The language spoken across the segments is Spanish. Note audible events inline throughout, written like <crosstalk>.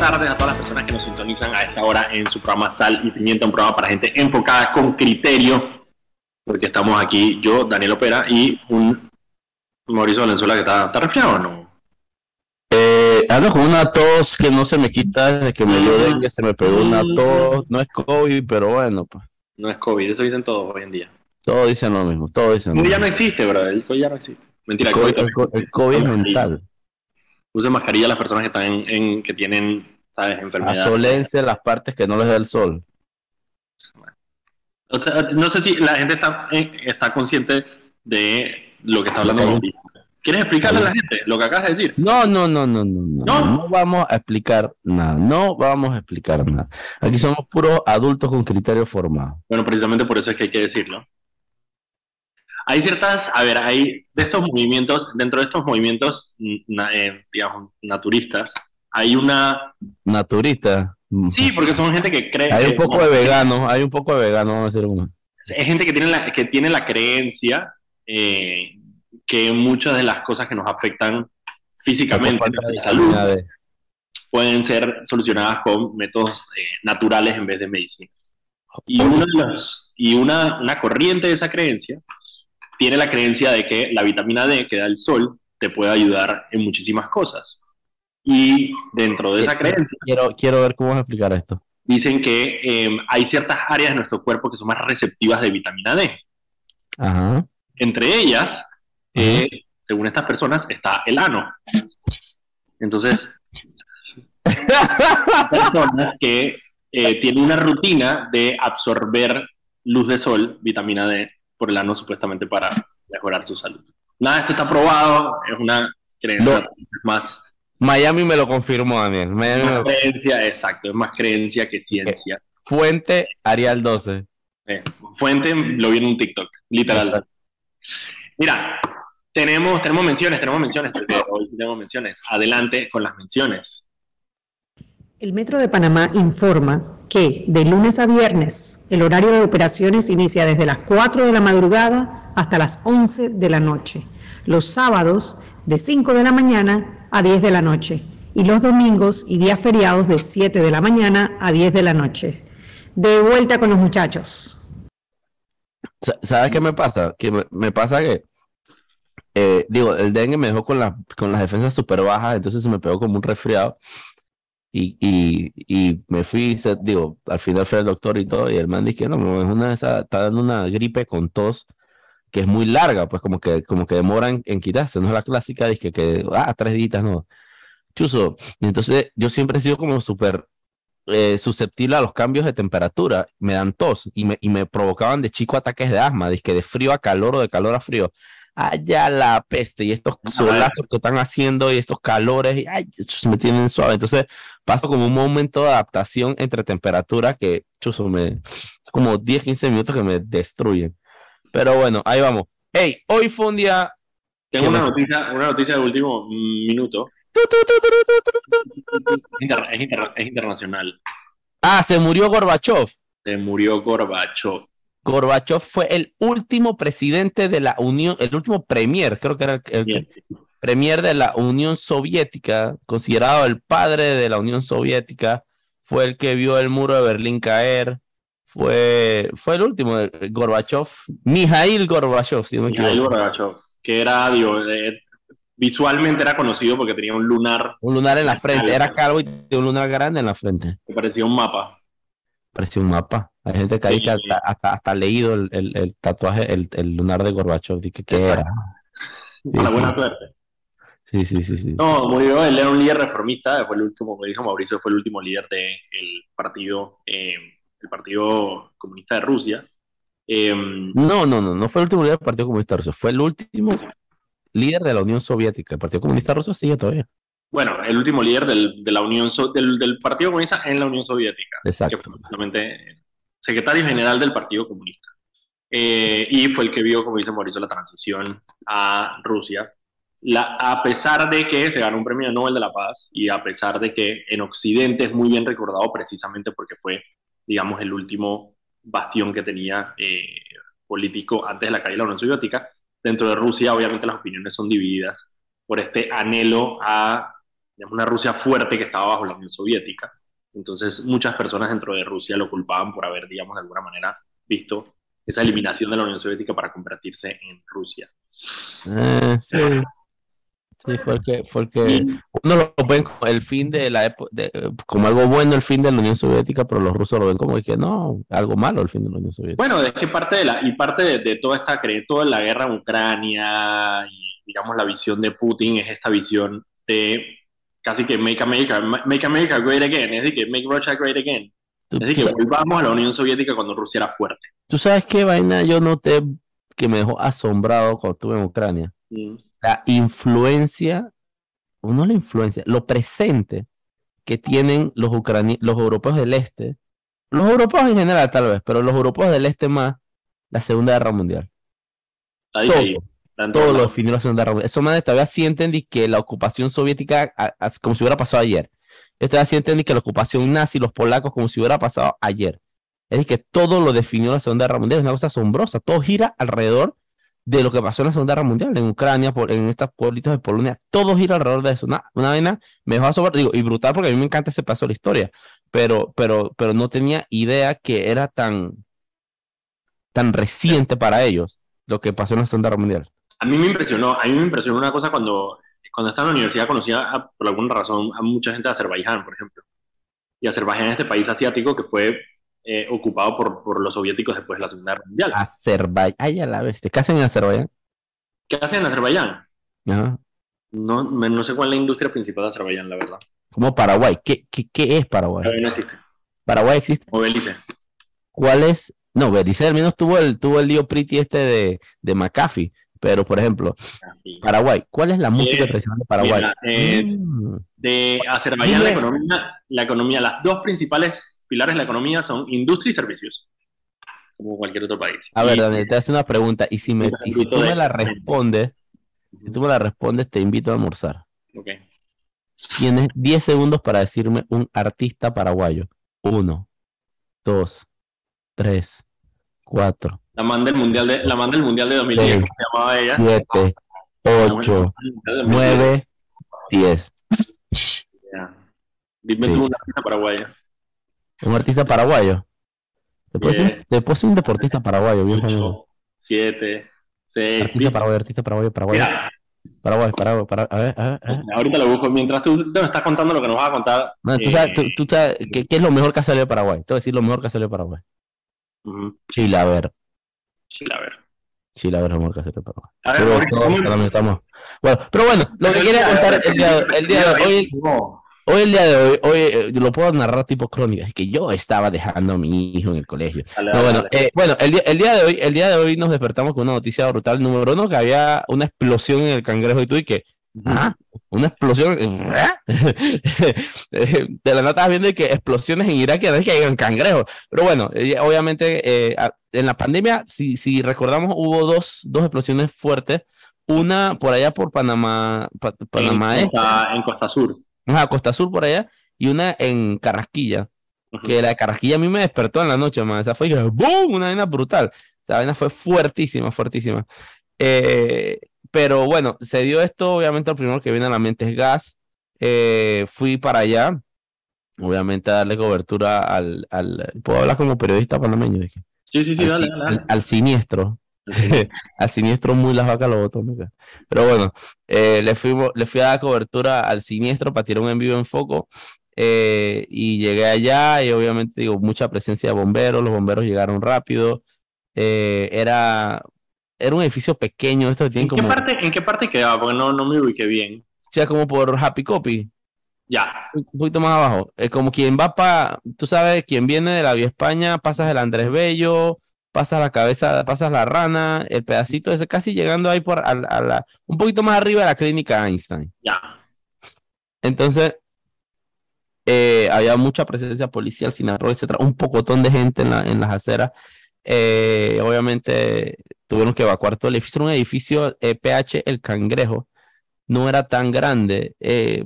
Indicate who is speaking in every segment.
Speaker 1: tardes a todas las personas que nos sintonizan a esta hora en su programa Sal y Pimienta, un programa para gente enfocada con criterio, porque estamos aquí yo, Daniel Opera, y un Mauricio Valenzuela que está, está resfriado o no.
Speaker 2: Eh, ando con una tos que no se me quita desde que me dio dengue, se me pegó una tos, no es COVID, pero bueno, pues.
Speaker 1: No es COVID, eso dicen todos hoy en día.
Speaker 2: Todos dicen lo mismo, todos dicen lo mismo.
Speaker 1: ya no existe, bro, el COVID ya no existe. Mentira,
Speaker 2: El
Speaker 1: el
Speaker 2: COVID,
Speaker 1: COVID,
Speaker 2: el co- el COVID es mental.
Speaker 1: Usen mascarilla las personas que están en, en- que tienen, ¿sabes? Enfermedades.
Speaker 2: Asolense las partes que no les da el sol.
Speaker 1: O sea, no sé si la gente está, eh, está consciente de lo que está hablando. Mauricio. ¿Quieres explicarle a la gente lo que acabas de decir?
Speaker 2: No, no, no, no, no, no.
Speaker 1: ¿No?
Speaker 2: No vamos a explicar nada. No vamos a explicar nada. Aquí somos puros adultos con criterio formado.
Speaker 1: Bueno, precisamente por eso es que hay que decirlo. Hay ciertas, a ver, hay de estos movimientos, dentro de estos movimientos, na- eh, digamos, naturistas, hay una...
Speaker 2: Naturista.
Speaker 1: Sí, porque son gente que cree...
Speaker 2: Hay un
Speaker 1: que-
Speaker 2: poco de veganos, hay un poco de veganos, vamos a decir uno.
Speaker 1: Es gente que tiene la, que tiene la creencia eh, que muchas de las cosas que nos afectan físicamente,
Speaker 2: Falta de
Speaker 1: la salud,
Speaker 2: vitamina D.
Speaker 1: pueden ser solucionadas con métodos eh, naturales en vez de medicina. Y, de los- y una, una corriente de esa creencia tiene la creencia de que la vitamina D que da el sol te puede ayudar en muchísimas cosas. Y dentro de esa creencia
Speaker 2: Quiero, quiero ver cómo vas a explicar esto.
Speaker 1: dicen que eh, hay ciertas áreas de nuestro cuerpo que son más receptivas de vitamina D.
Speaker 2: Ajá.
Speaker 1: Entre ellas, eh, según estas personas, está el ano. Entonces, personas que eh, tienen una rutina de absorber luz de sol, vitamina D, por el ano supuestamente para mejorar su salud. Nada, esto está probado, es una creencia
Speaker 2: No.
Speaker 1: más,
Speaker 2: Miami me lo confirmó, Daniel. Miami me
Speaker 1: más
Speaker 2: lo-
Speaker 1: creencia, exacto, es más creencia que ciencia.
Speaker 2: Fuente Arial 12.
Speaker 1: Eh, fuente lo vi en un TikTok, literal. Mira, tenemos, tenemos menciones, tenemos menciones, hoy tenemos menciones. Adelante con las menciones.
Speaker 3: El Metro de Panamá informa que de lunes a viernes el horario de operaciones inicia desde las 4 de la madrugada hasta las 11 de la noche. Los sábados de 5 de la mañana a 10 de la noche y los domingos y días feriados de 7 de la mañana a 10 de la noche. De vuelta con los muchachos.
Speaker 2: Sa- ¿Sabes qué me pasa? Que me, me pasa que, eh, digo, el dengue me dejó con, la, con las defensas súper bajas, entonces se me pegó como un resfriado. Y, y, y me fui, se- digo, al final fui al doctor y todo, y el man dice no, es una de esas, está dando una gripe con tos que es muy larga, pues como que, como que demora en, quitarse, no es la clásica, dice que, que, ah, tres días, no. Chuzo. Entonces yo siempre he sido como súper eh, susceptible a los cambios de temperatura, me dan tos y me, y me provocaban de chico ataques de asma, que de frío a calor o de calor a frío. Allá la peste y estos solazos que están haciendo y estos calores, y ay, me tienen suave. Entonces paso como un momento de adaptación entre temperaturas que chuzo, me, como 10, 15 minutos que me destruyen. Pero bueno, ahí vamos. Hey, hoy fue un día.
Speaker 1: Tengo
Speaker 2: ¿Qué
Speaker 1: una noticia, una noticia de último minuto. Es, inter- es internacional.
Speaker 2: Ah, se murió Gorbachev.
Speaker 1: Se murió Gorbachev.
Speaker 2: Gorbachev fue el último presidente de la Unión, el último premier, creo que era el, el
Speaker 1: Bien.
Speaker 2: premier de la Unión Soviética, considerado el padre de la Unión Soviética, fue el que vio el muro de Berlín caer, fue, fue el último, Gorbachev, Mijail Gorbachev, si no me equivoco.
Speaker 1: Gorbachev, que era, digo, eh, visualmente era conocido porque tenía un lunar
Speaker 2: Un lunar en la frente, era calvo y tenía un lunar grande en la frente.
Speaker 1: parecía un mapa.
Speaker 2: Parecía un mapa. Hay gente que ha dicho hasta, hasta, hasta leído el, el- el tatuaje, el, el lunar de Gorbachev, que
Speaker 1: Exacto.
Speaker 2: era. Sí,
Speaker 1: Para
Speaker 2: sí.
Speaker 1: buena suerte.
Speaker 2: Sí, sí, sí, sí.
Speaker 1: No, murió, él era un líder reformista, fue el último, como dijo Mauricio, fue el último líder del partido, eh, el Partido Comunista de Rusia. Eh,
Speaker 2: No, no, no, no fue el último líder del Partido Comunista Ruso, fue el último líder de la Unión Soviética. El Partido Comunista Ruso sigue todavía.
Speaker 1: bueno, el último líder del, de la Unión So- del, del Partido Comunista en la Unión Soviética,
Speaker 2: Exacto.
Speaker 1: fue justamente secretario general del Partido Comunista. Eh, y fue el que vio, como dice Mauricio, la transición a Rusia. A pesar de que se ganó un premio Nobel de la Paz y a pesar de que en Occidente es muy bien recordado precisamente porque fue, digamos, el último bastión que tenía eh, político antes de la caída de la Unión Soviética, dentro de Rusia obviamente las opiniones son divididas por este anhelo a una Rusia fuerte que estaba bajo la Unión Soviética. Entonces, muchas personas dentro de Rusia lo culpaban por haber, digamos, de alguna manera visto esa eliminación de la Unión Soviética para convertirse en Rusia.
Speaker 2: Eh, sí. Sí, fue el que, fue el que uno lo ven como el fin de la época, como algo bueno el fin de la Unión Soviética, pero los rusos lo ven como que no, algo malo el fin de la Unión Soviética.
Speaker 1: Bueno, es que parte de la, y parte de, de toda esta, toda la guerra en Ucrania y digamos la visión de Putin es esta visión de casi que make America, make America great again, es decir, que make Russia great again. Es decir, que volvamos a la Unión Soviética cuando Rusia era fuerte.
Speaker 2: ¿Tú sabes qué vaina yo noté que me dejó asombrado cuando estuve en Ucrania? Mm la influencia, o no la influencia, lo presente que tienen los, los europeos del este, los europeos en general tal vez, pero los europeos del este más, la Segunda Guerra Mundial. Todo, todo lo definió la Segunda Guerra Mundial. Eso más todavía sí entendí que la ocupación soviética, como si hubiera pasado ayer. Todavía sí entendí que la ocupación nazi, los polacos, como si hubiera pasado ayer. Es decir, que todo lo definió la Segunda Guerra Mundial. Es una cosa asombrosa. Todo gira alrededor de lo que pasó en la Segunda Guerra Mundial, en Ucrania, por, en estas pueblitos de Polonia, todo gira alrededor de eso. Una, una vaina me dejó sobre, digo, y brutal porque a mí me encanta ese paso de la historia, pero, pero, pero no tenía idea que era tan, tan reciente para ellos lo que pasó en la Segunda Guerra Mundial.
Speaker 1: A mí me impresionó, a mí me impresionó una cosa cuando, cuando estaba en la universidad conocía por alguna razón a mucha gente de Azerbaiyán, por ejemplo. Y Azerbaiyán es este país asiático que fue eh, ocupado por, por, los soviéticos después de la Segunda Guerra Mundial.
Speaker 2: Azerbaiyán, ay, a la vez, ¿qué hacen en Azerbaiyán?
Speaker 1: ¿Qué hacen en Azerbaiyán? No, no sé cuál es la industria principal de Azerbaiyán, la verdad.
Speaker 2: Como Paraguay, ¿qué, qué, qué es Paraguay?
Speaker 1: Paraguay no existe.
Speaker 2: ¿Paraguay existe?
Speaker 1: O Belice.
Speaker 2: ¿Cuál es? No, Belice al menos tuvo el, tuvo el lío pretty este de, de McAfee, pero por ejemplo, Paraguay, ¿cuál es la música tradicional de Paraguay?
Speaker 1: Eh, mm. De Azerbaiyán, la economía, la economía, las dos principales pilares de la economía son industria y servicios, como cualquier otro país.
Speaker 2: A ver, Daniel, te hace una pregunta, y si, me, tú me la respondes, si tú me la respondes, te invito a almorzar. Ok. Tienes 10 segundos para decirme un artista paraguayo. Uno, dos, tres, cuatro.
Speaker 1: La manda del mundial de, la manda del mundial de 2010, se llamaba ella.
Speaker 2: Siete, ocho, nueve, diez.
Speaker 1: Dime tú un artista paraguayo.
Speaker 2: Un artista paraguayo. Después, ser un deportista paraguayo, bien
Speaker 1: 7, 6.
Speaker 2: Artista paraguayo, artista paraguayo, paraguayo. Paraguay, Paraguay, Paraguay. A ver, a ver,
Speaker 1: Ahorita lo busco. Mientras tú me estás contando lo que nos vas a contar.
Speaker 2: No, tú sabes, tú, tú sabes ¿qué, ¿qué, es lo mejor que ha salido de Paraguay? Te voy a decir lo mejor que ha salido de Paraguay. Uh Chilaver.
Speaker 1: Chilaver.
Speaker 2: Chilaver es salido de Paraguay. A ver, pero, estamos... Bueno, pero bueno, lo que quería contar el día, el día de hoy. Hoy, el día de hoy, hoy eh, lo puedo narrar tipo crónica, es que yo estaba dejando a mi hijo en el colegio. bueno, eh, bueno el, día, el, día de hoy, el día de hoy nos despertamos con una noticia brutal. Número uno, que había una explosión en el cangrejo y tú y que, ah, una explosión. <laughs> de la nada estabas viendo que explosiones en Irak y a que hay cangrejos. Pero bueno, eh, obviamente en la pandemia, si, si recordamos, hubo dos, dos explosiones fuertes. Una por allá por Panamá, Panamá
Speaker 1: en en Costa Sur
Speaker 2: a Costa Sur por allá, y una en Carrasquilla, que la de Carrasquilla a mí me despertó en la noche, man. Esa fue ¡boom! una vaina brutal. Esa vaina fue fuertísima, fuertísima. Eh, pero bueno, se dio esto, obviamente, lo primero que viene a la mente es gas. Eh, fui para allá, obviamente, a darle cobertura al, al. ¿Puedo hablar como periodista panameño?
Speaker 1: Sí, sí, sí,
Speaker 2: dale,
Speaker 1: dale.
Speaker 2: al siniestro. <laughs> al siniestro muy las vacas lo botó, Pero bueno, eh, le, fuimos, le fui a dar cobertura al siniestro para tirar un en vivo en foco. Eh, y llegué allá y obviamente digo, mucha presencia de bomberos, los bomberos llegaron rápido. Eh, era, era un edificio pequeño, esto
Speaker 1: ¿En,
Speaker 2: qué
Speaker 1: parte, ¿En qué parte quedaba? Porque no, no me ubiqué bien.
Speaker 2: O sea, como por Happy Copy.
Speaker 1: Ya.
Speaker 2: Un poquito más abajo. Es como quien va para, tú sabes, quien viene de la Vía España, pasas el Andrés Bello, pasas la cabeza, pasas la rana, el pedacito ese, casi llegando ahí por a, la, un poquito más arriba de la clínica Einstein.
Speaker 1: Ya.
Speaker 2: Entonces, eh, había mucha presencia policial, Sinarro, etcétera, un pocotón de gente en, la, en las aceras. Eh, obviamente tuvieron que evacuar todo el edificio. Era un edificio PH e El Cangrejo, no era tan grande. Eh,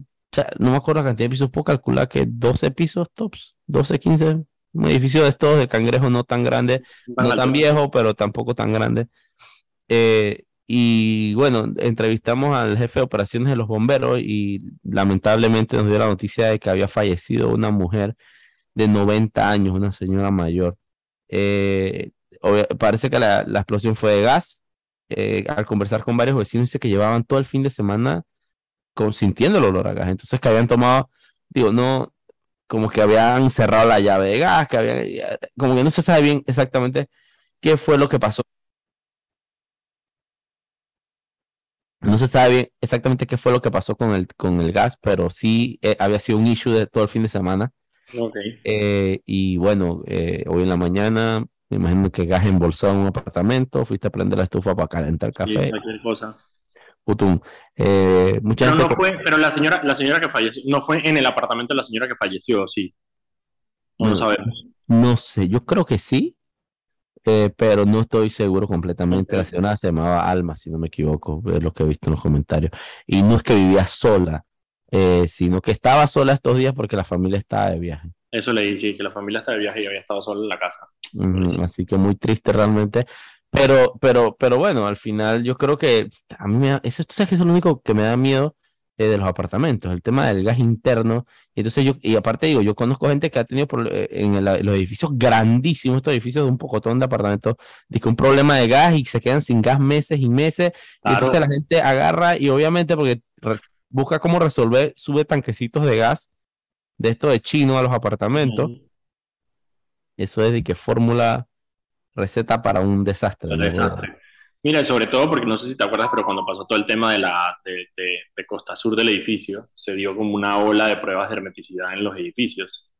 Speaker 2: no me acuerdo la cantidad de pisos, puedo calcular que 12 pisos tops, 12, 15 un edificio de estos de cangrejo no tan grande, no tan viejo, pero tampoco tan grande. Eh, y bueno, entrevistamos al jefe de operaciones de los bomberos y lamentablemente nos dio la noticia de que había fallecido una mujer de 90 años, una señora mayor. Eh, parece que la, explosión fue de gas. Eh, al conversar con varios vecinos, dice que llevaban todo el fin de semana sintiendo el olor a gas. Entonces que habían tomado, digo, no, como que habían cerrado la llave de gas, que habían, como que no se sabe bien exactamente qué fue lo que pasó No se sabe bien exactamente qué fue lo que pasó con el, con el gas, pero sí eh, había sido un issue de todo el fin de semana. Eh, y bueno, eh, hoy en la mañana, me imagino que gas embolsado en un apartamento, fuiste a prender la estufa para calentar café.
Speaker 1: cualquier cosa.
Speaker 2: Putum.
Speaker 1: mucha pero, no fue, pero la señora, la señora que falleció, no fue en el apartamento de la señora que falleció, sí. No, no sabemos.
Speaker 2: No sé, yo creo que sí, eh, pero no estoy seguro completamente. La señora se llamaba Alma, si no me equivoco, es lo que he visto en los comentarios. Y no es que vivía sola, eh, sino que estaba sola estos días porque la familia estaba de viaje.
Speaker 1: Eso le dije, que la familia estaba de viaje y había estado sola en la casa.
Speaker 2: así que muy triste realmente. Pero, pero, pero bueno, al final yo creo que a mí me eso, tú sabes que es lo único que me da miedo eh, de los apartamentos, el tema del gas interno. Y entonces yo, y aparte digo, yo conozco gente que ha tenido eh, en, los edificios grandísimos, estos edificios de un pocotón de apartamentos, dice un problema de gas y se quedan sin gas meses y meses. Y entonces la gente agarra y obviamente porque busca cómo resolver, sube tanquecitos de gas de esto de chino a los apartamentos. Eso es de que fórmula receta para un desastre.
Speaker 1: desastre. Mira, sobre todo porque no sé si te acuerdas, pero cuando pasó todo el tema de la de, costa sur del edificio, se dio como una ola de pruebas de hermeticidad en los edificios.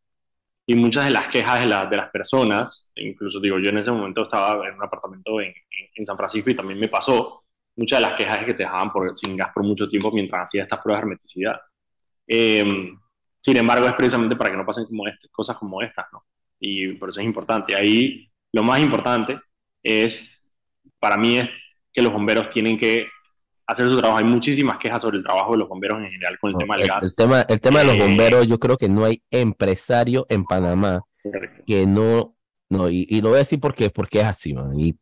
Speaker 1: Y muchas de las quejas de, de las personas, incluso digo, yo en ese momento estaba en un apartamento en, en, San Francisco y también me pasó, muchas de las quejas es que te dejaban por, sin gas por mucho tiempo mientras hacías estas pruebas de hermeticidad. Em, sin embargo, es precisamente para que no pasen como este, cosas como estas, ¿no? Y por eso es importante. Ahí lo más importante es para mí es que los bomberos tienen que hacer su trabajo. Hay muchísimas quejas sobre el trabajo de los bomberos en general con el tema del gas.
Speaker 2: El tema, el tema de los eh, bomberos, yo creo que no hay empresario en Panamá que no no, y, lo voy a decir porque, porque es así, man. Y,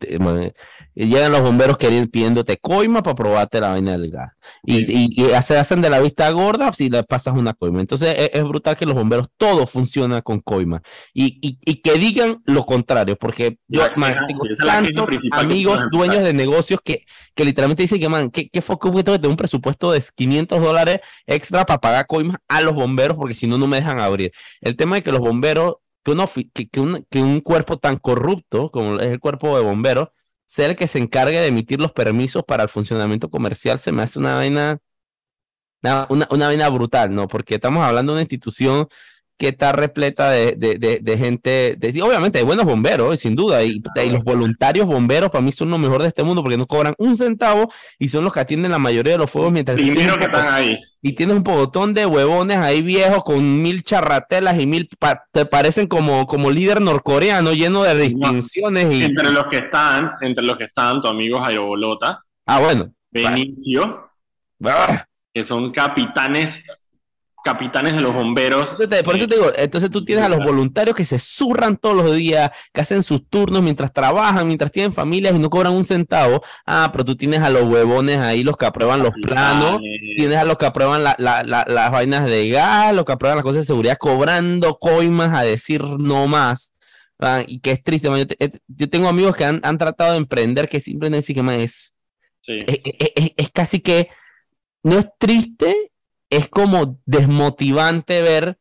Speaker 2: llegan los bomberos queriendo, pidiéndote coima para probarte la vaina del gas. Y, se hacen de la vista gorda si le pasas una coima. Entonces es, brutal que los bomberos todo funciona con coima. Y, que digan lo contrario, porque yo tengo tantos amigos, dueños de negocios que, que literalmente dicen que, man, ¿qué, qué fue que tengo un presupuesto de 500 dólares extra para pagar coimas a los bomberos porque si no, no me dejan abrir? El tema de que los bomberos que, que, un, que un cuerpo tan corrupto como es el cuerpo de bomberos sea el que se encargue de emitir los permisos para el funcionamiento comercial se me hace una vaina, una, una vaina brutal, ¿no? Porque estamos hablando de una institución que está repleta de, de, de, gente, obviamente hay buenos bomberos, sin duda, y, los voluntarios bomberos para mí son lo mejor de este mundo porque no cobran un centavo y son los que atienden la mayoría de los fuegos mientras...
Speaker 1: que están ahí.
Speaker 2: Y tienes un botón de huevones ahí viejos con mil charratelas y mil, te parecen como, como líder norcoreano lleno de distinciones. y...
Speaker 1: Entre los que están, entre los que están, tu amigo Jairo Bolota.
Speaker 2: Ah, bueno.
Speaker 1: Benicio. Que son capitanes capitanes de los bomberos.
Speaker 2: por eso te digo, entonces tú tienes a los voluntarios que se zurran todos los días, que hacen sus turnos mientras trabajan, mientras tienen familias y no cobran un centavo. Ah, pero tú tienes a los huevones ahí, los que aprueban los planos, tienes a los que aprueban las vainas de gas, los que aprueban las cosas de seguridad, cobrando coimas a decir no más. Ah, y que es triste, yo, tengo amigos que han, tratado de emprender que simplemente es, es casi que no es triste, es como desmotivante ver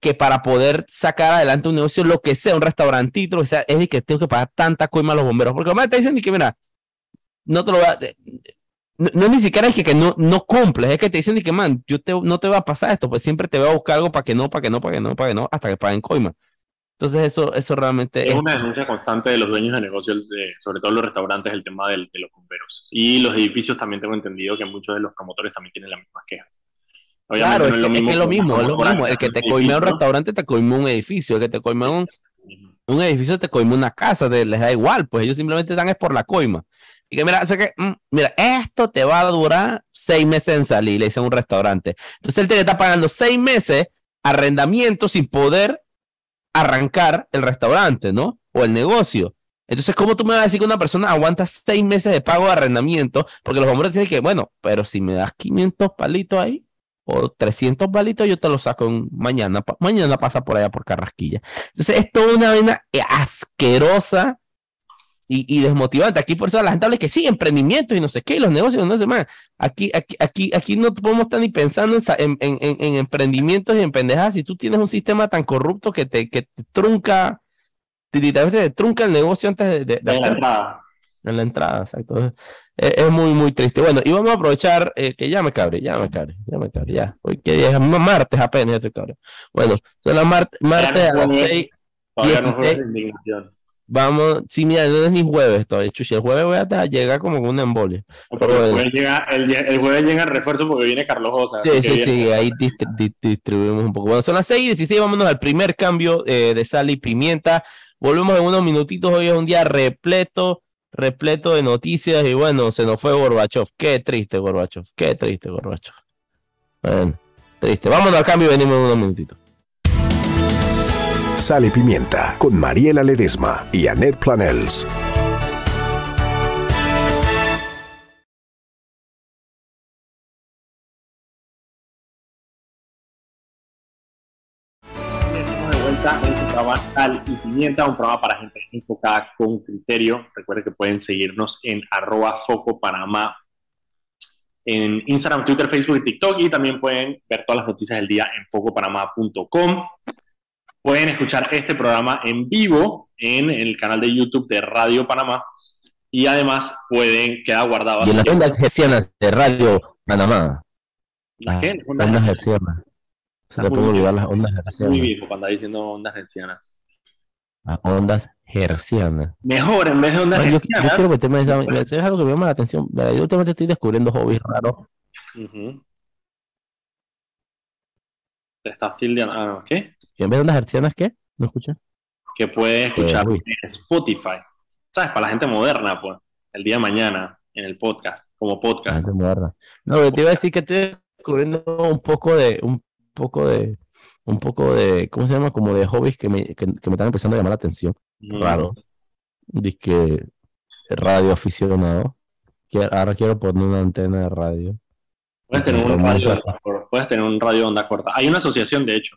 Speaker 2: que para poder sacar adelante un negocio, lo que sea, un restaurantito, lo que sea, es que tengo que pagar tanta coima a los bomberos. Porque me te dicen que, mira, no te lo voy a... No, es ni siquiera es que, no, no cumples, es que te dicen que, man, yo te, no te va a pasar esto, pues siempre te voy a buscar algo para que no, para que no, para que no, para que no, hasta que paguen coima. Entonces eso, eso realmente
Speaker 1: es, una denuncia constante de los dueños de negocios, sobre todo los restaurantes, el tema de los bomberos. Y los edificios también tengo entendido que muchos de los promotores también tienen las mismas quejas
Speaker 2: claro, es, lo mismo, es, lo mismo, es lo mismo. El que te coimea un restaurante te coimea un edificio, el que te coimea un, un edificio te coimea una casa, les da igual, pues ellos simplemente dan es por la coima. Y que mira, o que, mm, mira, esto te va a durar seis meses en salir, le dice a un restaurante. Entonces él te está pagando seis meses arrendamiento sin poder arrancar el restaurante, ¿no? O el negocio. Entonces, ¿cómo tú me vas a decir que una persona aguanta seis meses de pago de arrendamiento? Porque los bomberos dicen que, bueno, pero si me das 500 palitos ahí o 300 palitos, yo te los saco mañana. mañana pasa por allá por Carrasquilla. Entonces, es toda una vena asquerosa y, desmotivante. Aquí por eso la gente habla que sí, emprendimiento y no sé qué, y los negocios, no sé más. Aquí, aquí, aquí, aquí no podemos estar ni pensando en, en, en, emprendimientos y en pendejadas si tú tienes un sistema tan corrupto que te, que te trunca literalmente trunca el negocio antes de, de,
Speaker 1: la entrada.
Speaker 2: En la entrada, exacto. Es, muy, muy triste. Bueno, y vamos a aprovechar eh, que ya me cabre, ya me cabre, ya me cabre, ya. Hoy que día es martes apenas, ya estoy cabre. Bueno, son las martes a las 6. Todavía no indignación. Vamos, sí, mira, no es ni jueves todavía, chuchi. El jueves voy a llegar como con una embolia.
Speaker 1: el, jueves llega, el, jueves llega el refuerzo porque viene Carlos Osa.
Speaker 2: Sí, sí, sí, ahí distribuimos un poco. Bueno, son las 6 y 16, vámonos al primer cambio eh, de sal y pimienta. Volvemos en unos minutitos. Hoy es un día repleto, repleto de noticias. Y bueno, se nos fue Gorbachev. Qué triste, Gorbachev. Qué triste, Gorbachev. Bueno, triste. Vámonos al cambio y venimos en unos minutitos.
Speaker 4: Sale Pimienta con Mariela Ledesma y Annette Planels.
Speaker 1: Sal y Pimienta, un programa para gente enfocada con criterio. Recuerden que pueden seguirnos en arroba Foco Panamá en Instagram, Twitter, Facebook y TikTok y también pueden ver todas las noticias del día en focopanamá.com. Pueden escuchar este programa en vivo en el canal de YouTube de Radio Panamá y además pueden quedar guardados.
Speaker 2: Y en las ondas de Radio Panamá.
Speaker 1: ¿Las qué?
Speaker 2: Ondas hercianas. Puede olvidar las ondas
Speaker 1: hercianas. Muy viejo cuando está diciendo ondas hercianas.
Speaker 2: Ah, ondas hercianas.
Speaker 1: Mejor, en vez de ondas hercianas. Yo,
Speaker 2: yo quiero meterme en esa, es algo que me llama la atención. Yo últimamente estoy descubriendo hobbies raros.
Speaker 1: Te estás tildeando. Ah, ¿qué?
Speaker 2: ¿Y en vez de ondas hercianas qué? ¿No escuchas?
Speaker 1: Que puedes escuchar en Spotify. ¿Sabes? Para la gente moderna, pues. El día de mañana, en el podcast, como podcast. La gente moderna.
Speaker 2: No, te iba a decir que estoy descubriendo un poco de, un poco de, un poco de, ¿cómo se llama? Como de hobbies que me, que, me están empezando a llamar la atención. Raro. Dice radio aficionado. ahora quiero poner una antena de radio.
Speaker 1: Puedes tener, un radio, puedes tener un radio de onda corta. Hay una asociación, de hecho.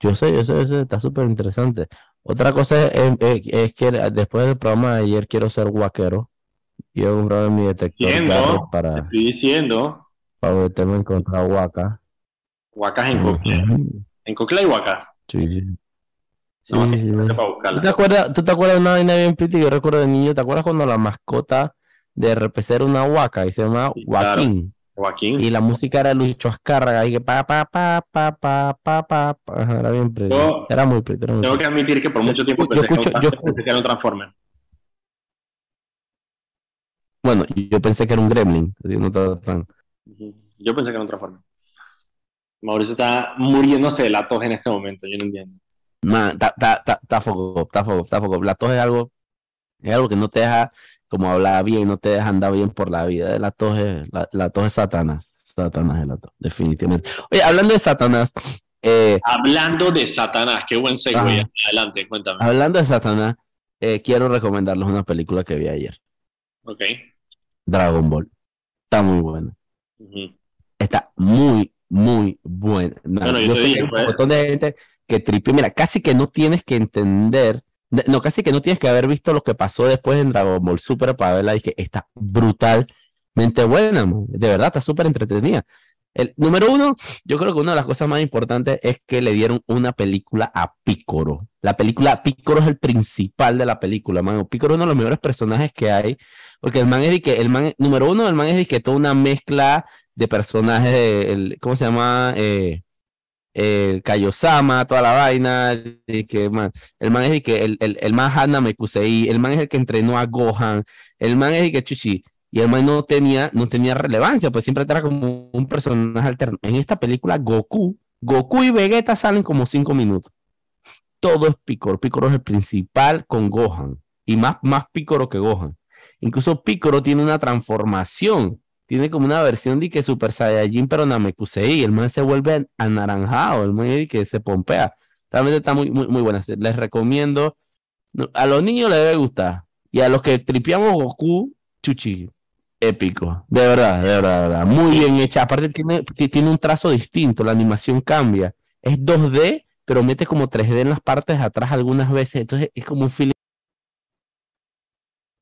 Speaker 2: Yo sé, yo sé, eso está súper interesante. Otra cosa es, que después del programa de ayer quiero ser guaquero. Quiero comprar mi detector
Speaker 1: para. estoy diciendo.
Speaker 2: Para meterme en contra huaca.
Speaker 1: Huacas en Coclea. En Coclea hay huacas.
Speaker 2: Sí, sí. Sí, sí, ¿Tú te acuerdas, ¿Tú te acuerdas de una vaina bien pretty que yo recuerdo de niño? ¿Te acuerdas cuando la mascota de RPC era una huaca y se llamaba Joaquín?
Speaker 1: Joaquín.
Speaker 2: Y la música era Lucho Azcárraga y que pa pa pa pa pa pa pa, pa. era bien pretty. era muy pretty.
Speaker 1: tengo que admitir que por mucho tiempo pensé, que, yo, pensé que era un Transformer.
Speaker 2: Bueno, yo pensé que era un Gremlin.
Speaker 1: Yo pensé que era un Transformer. Mauricio está muriéndose de la tos en este momento, yo no entiendo.
Speaker 2: Está foco, está foco, está foco. La tos es algo, es algo que no te deja como hablar bien, no te deja andar bien por la vida. La tos es, la, la tos es Satanás. Satanás es la tos, definitivamente. Oye, hablando de Satanás. Eh,
Speaker 1: hablando de Satanás, qué buen segue. Adelante, cuéntame.
Speaker 2: Hablando de Satanás, eh, quiero recomendarles una película que vi ayer.
Speaker 1: Ok.
Speaker 2: Dragon Ball. Está muy buena. Está muy, muy buena. yo, sé que hay un pues. montón de gente que tripe. Mira, casi que no tienes que entender, no, casi que no tienes que haber visto lo que pasó después en Dragon Ball Super para verla y que está brutalmente buena, de verdad, está súper entretenida. El número uno, yo creo que una de las cosas más importantes es que le dieron una película a Picoro. La película Picoro es el principal de la película, man. Picoro es uno de los mejores personajes que hay, porque el man es de que, el man, número uno, el man es de que toda una mezcla de personajes, de, el, ¿cómo se llama? Eh, el Kaiosama, toda la vaina, de que man, el man es el que el, el, el man Hana Mekusei, el man es el que entrenó a Gohan, el man es el que Chuchi, y el man no tenía, no tenía relevancia, pues siempre era como un personaje alterno. En esta película, Goku, Goku y Vegeta salen como cinco minutos. Todo es Picoro, Picoro es el principal con Gohan, y más, más Picoro que Gohan. Incluso Picoro tiene una transformación tiene como una versión de que Super Saiyajin, pero Namekusei, el man se vuelve anaranjado, el man que se pompea. Realmente está muy, muy, muy buena. Les recomiendo. A los niños les debe gustar. Y a los que tripeamos Goku, chuchi, épico. De verdad, de verdad, de verdad. Muy bien hecha. Aparte tiene, tiene un trazo distinto, la animación cambia. Es 2D, pero mete como 3D en las partes de atrás algunas veces. Entonces es como un feeling.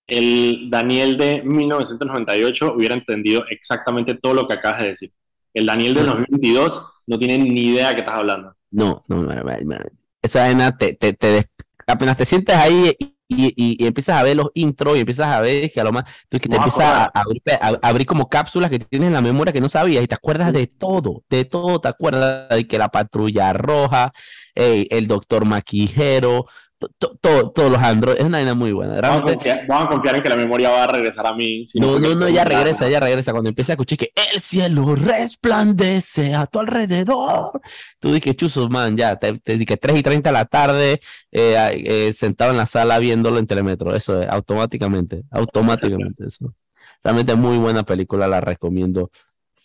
Speaker 1: El Daniel de 1998 hubiera entendido exactamente todo lo que acabas de decir. El Daniel de 2022 no tiene ni idea de qué estás hablando.
Speaker 2: No, no, no, no, esa vaina te, te, te, apenas te sientes ahí y, y, empiezas a ver los intros y empiezas a ver que a lo más tú que te empiezas a, abrir, a, abrir, como cápsulas que tienes en la memoria que no sabías y te acuerdas de todo, de todo, te acuerdas de que la patrulla roja, el doctor maquijero, todos los Android. Es una vaina muy buena.
Speaker 1: Vamos a, confiar, en que la memoria va a regresar a mí.
Speaker 2: no, no, no, ya regresa, ya regresa. Cuando empieza a escuchar que el cielo resplandece a tu alrededor. Tú dices, chuzos, man, ya, te, te dije 3 y 30 de la tarde, eh, eh, sentado en la sala viéndolo en Telemetro. Eso es, automáticamente, automáticamente. Eso. Realmente muy buena película, la recomiendo.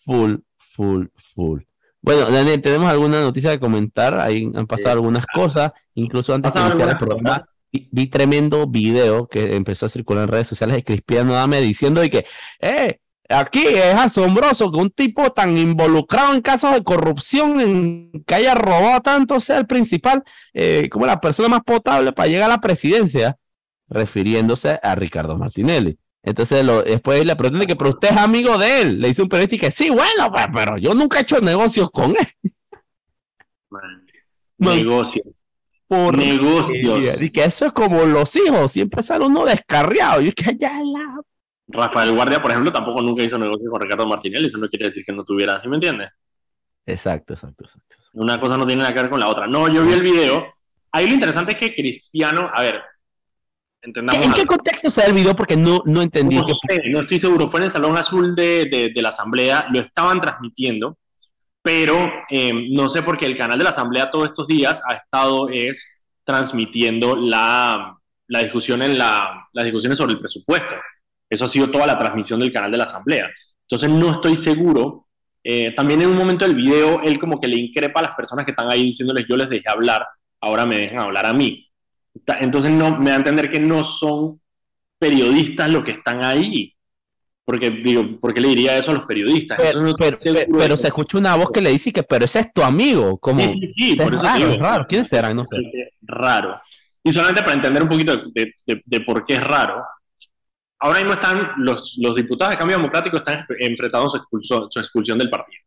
Speaker 2: Full, full, full. Bueno, Daniel, ¿tenemos alguna noticia que comentar? Ahí han pasado algunas cosas, incluso antes de iniciar el programa. Vi, tremendo video que empezó a circular en redes sociales de Cristiano Dame diciendo y que, eh, aquí es asombroso que un tipo tan involucrado en casos de corrupción, en que haya robado tanto, sea el principal, eh, como la persona más potable para llegar a la presidencia, refiriéndose a Ricardo Martinelli. Entonces lo, después le preguntan que, pero usted es amigo de él. Le dice un periodista que sí, bueno, pues, pero yo nunca he hecho negocios con él.
Speaker 1: negocios. Por negocios.
Speaker 2: Y que eso es como los hijos, siempre sale uno descarriado. Y es que ya la...
Speaker 1: Rafael Guardia, por ejemplo, tampoco nunca hizo negocios con Ricardo Martinelli. Eso no quiere decir que no tuviera, ¿sí me entiendes?
Speaker 2: Exacto, exacto, exacto.
Speaker 1: Una cosa no tiene nada que ver con la otra. No, yo vi el video. Ahí lo interesante es que Cristiano, a ver,
Speaker 2: ¿En qué contexto se da el video? Porque no, no entendí.
Speaker 1: No, no estoy seguro. Fue en el Salón Azul de, de, la Asamblea, lo estaban transmitiendo, pero em, no sé por qué el canal de la Asamblea todos estos días ha estado es transmitiendo la, la discusión en la, las discusiones sobre el presupuesto. Eso ha sido toda la transmisión del canal de la Asamblea. Entonces no estoy seguro. Eh, también en un momento del video, él como que le increpa a las personas que están ahí diciéndoles yo les dejé hablar, ahora me dejan hablar a mí. Entonces no, me da a entender que no son periodistas los que están ahí. Porque digo, ¿por qué le diría eso a los periodistas?
Speaker 2: Pero, se escucha una voz que le dice que, pero ese es tu amigo. Como,
Speaker 1: sí, sí, sí, por
Speaker 2: eso raro, raro. ¿Quiénes serán? No
Speaker 1: Raro. Y solamente para entender un poquito de, por qué es raro, ahora mismo están los, los diputados de Cambio Democrático están enfrentando su expulsión, su expulsión del partido.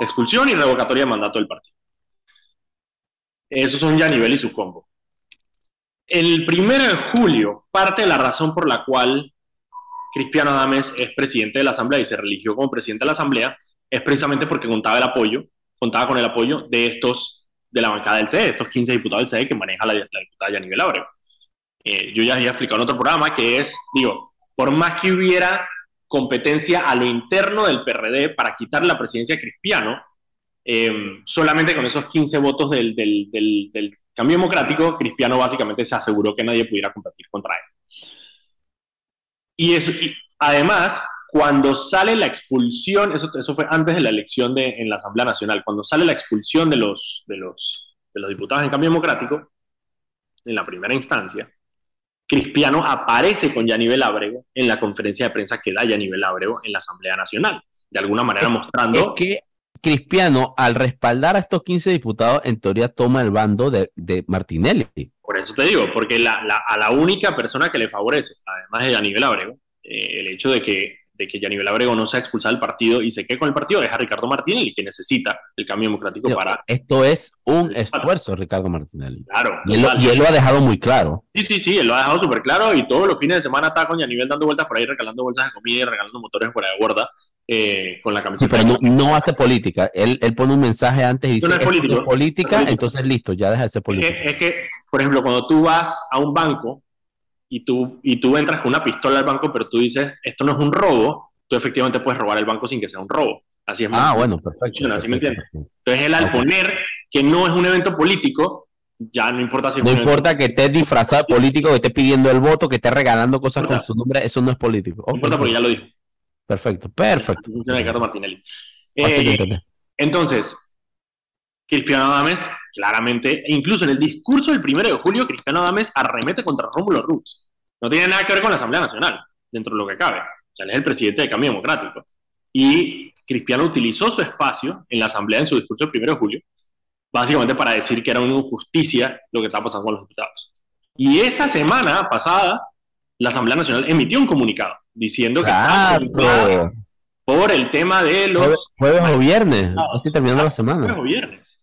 Speaker 1: Expulsión y revocatoria de mandato del partido. Esos son ya nivel y su combo. El primero de julio, parte de la razón por la cual Cristiano Adames es presidente de la Asamblea y se religió como presidente de la Asamblea es precisamente porque contaba el apoyo, contaba con el apoyo de estos, de la bancada del CE, estos 15 diputados del CE que maneja la, diputada Yanivel Abreu. Eh, yo ya había explicado en otro programa que es, digo, por más que hubiera competencia a lo interno del PRD para quitar la presidencia a Cristiano, eh, solamente con esos 15 votos del, del, del cambio democrático, Cristiano básicamente se aseguró que nadie pudiera competir contra él. Y, eso, además, cuando sale la expulsión, eso, eso fue antes de la elección de, en la Asamblea Nacional, cuando sale la expulsión de los, de los, de los diputados en cambio democrático, en la primera instancia, Cristiano aparece con Yanivel Ábrego en la conferencia de prensa que da Yanivel Ábrego en la Asamblea Nacional, de alguna manera mostrando...
Speaker 2: que Cristiano, al respaldar a estos 15 diputados, en teoría toma el bando de, Martinelli.
Speaker 1: Por eso te digo, porque a la única persona que le favorece, además de Yanivel Abrego, eh, el hecho de que, de que Yanivel Abrego no sea expulsado del partido y se quede con el partido es a Ricardo Martinelli, que necesita el cambio democrático para...
Speaker 2: Esto es un esfuerzo, Ricardo Martinelli.
Speaker 1: Claro.
Speaker 2: Y él, lo ha dejado muy claro.
Speaker 1: Sí, sí, sí, él lo ha dejado súper claro y todos los fines de semana está con Yanivel dando vueltas por ahí, regalando bolsas de comida y regalando motores por de borda eh, con la camiseta.
Speaker 2: Sí, pero no, hace política. Él, él, pone un mensaje antes y dice, no es política, entonces listo, ya deja de ser política.
Speaker 1: Es que, por ejemplo, cuando tú vas a un banco y tú, y tú entras con una pistola al banco, pero tú dices, esto no es un robo, tú efectivamente puedes robar el banco sin que sea un robo. Así es.
Speaker 2: Ah, bueno, perfecto.
Speaker 1: ¿sí me entiendes? Entonces, él al poner que no es un evento político, ya no importa si
Speaker 2: No importa que estés disfrazado político, que estés pidiendo el voto, que estés regalando cosas con su nombre, eso no es político.
Speaker 1: No importa porque ya lo dijo.
Speaker 2: Perfecto, perfecto.
Speaker 1: Ricardo Martinelli. Eh, entonces, Cristiano Adames, claramente, e incluso en el discurso del primero de julio, Cristiano Adames arremete contra Rómulo Rux. No tiene nada que ver con la Asamblea Nacional, dentro de lo que cabe. O sea, él es el presidente de Cambio Democrático. Y Cristiano utilizó su espacio en la Asamblea en su discurso del 1 de julio, básicamente para decir que era una injusticia lo que estaba pasando con los diputados. Y esta semana pasada, la Asamblea Nacional emitió un comunicado diciendo que por el tema de
Speaker 2: Jueves,
Speaker 1: los
Speaker 2: jueves o viernes, así terminando la
Speaker 1: jueves
Speaker 2: semana.
Speaker 1: o viernes.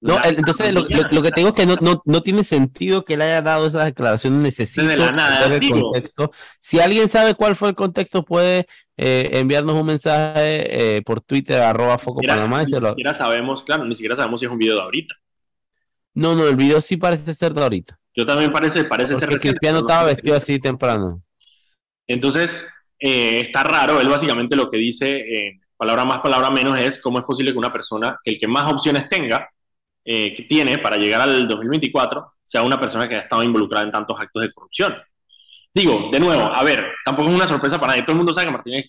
Speaker 2: No,
Speaker 1: La-
Speaker 2: entonces lo, lo- lo que te digo es que no, no, no tiene sentido que él haya dado esa declaración, necesito
Speaker 1: De la nada,
Speaker 2: saber el
Speaker 1: digo.
Speaker 2: contexto. Si alguien sabe cuál fue el contexto, puede eh, enviarnos un mensaje eh, por Twitter, arroba Foco
Speaker 1: Mira,
Speaker 2: Panamá.
Speaker 1: ni
Speaker 2: lo-
Speaker 1: siquiera sabemos, claro, ni siquiera sabemos si es un video de ahorita.
Speaker 2: No, no, el video sí parece ser de ahorita.
Speaker 1: Yo también parece, parece ser reciente,
Speaker 2: Cristiano
Speaker 1: no
Speaker 2: estaba
Speaker 1: sé.
Speaker 2: vestido así temprano.
Speaker 1: Entonces, eh, está raro. Él básicamente lo que dice, eh, palabra más, palabra menos, es cómo es posible que una persona, que el que más opciones tenga, eh, que tiene para llegar al 2024, sea una persona que ha estado involucrada en tantos actos de corrupción. Digo, de nuevo, a ver, tampoco es una sorpresa para nadie. Todo el mundo sabe que Martínez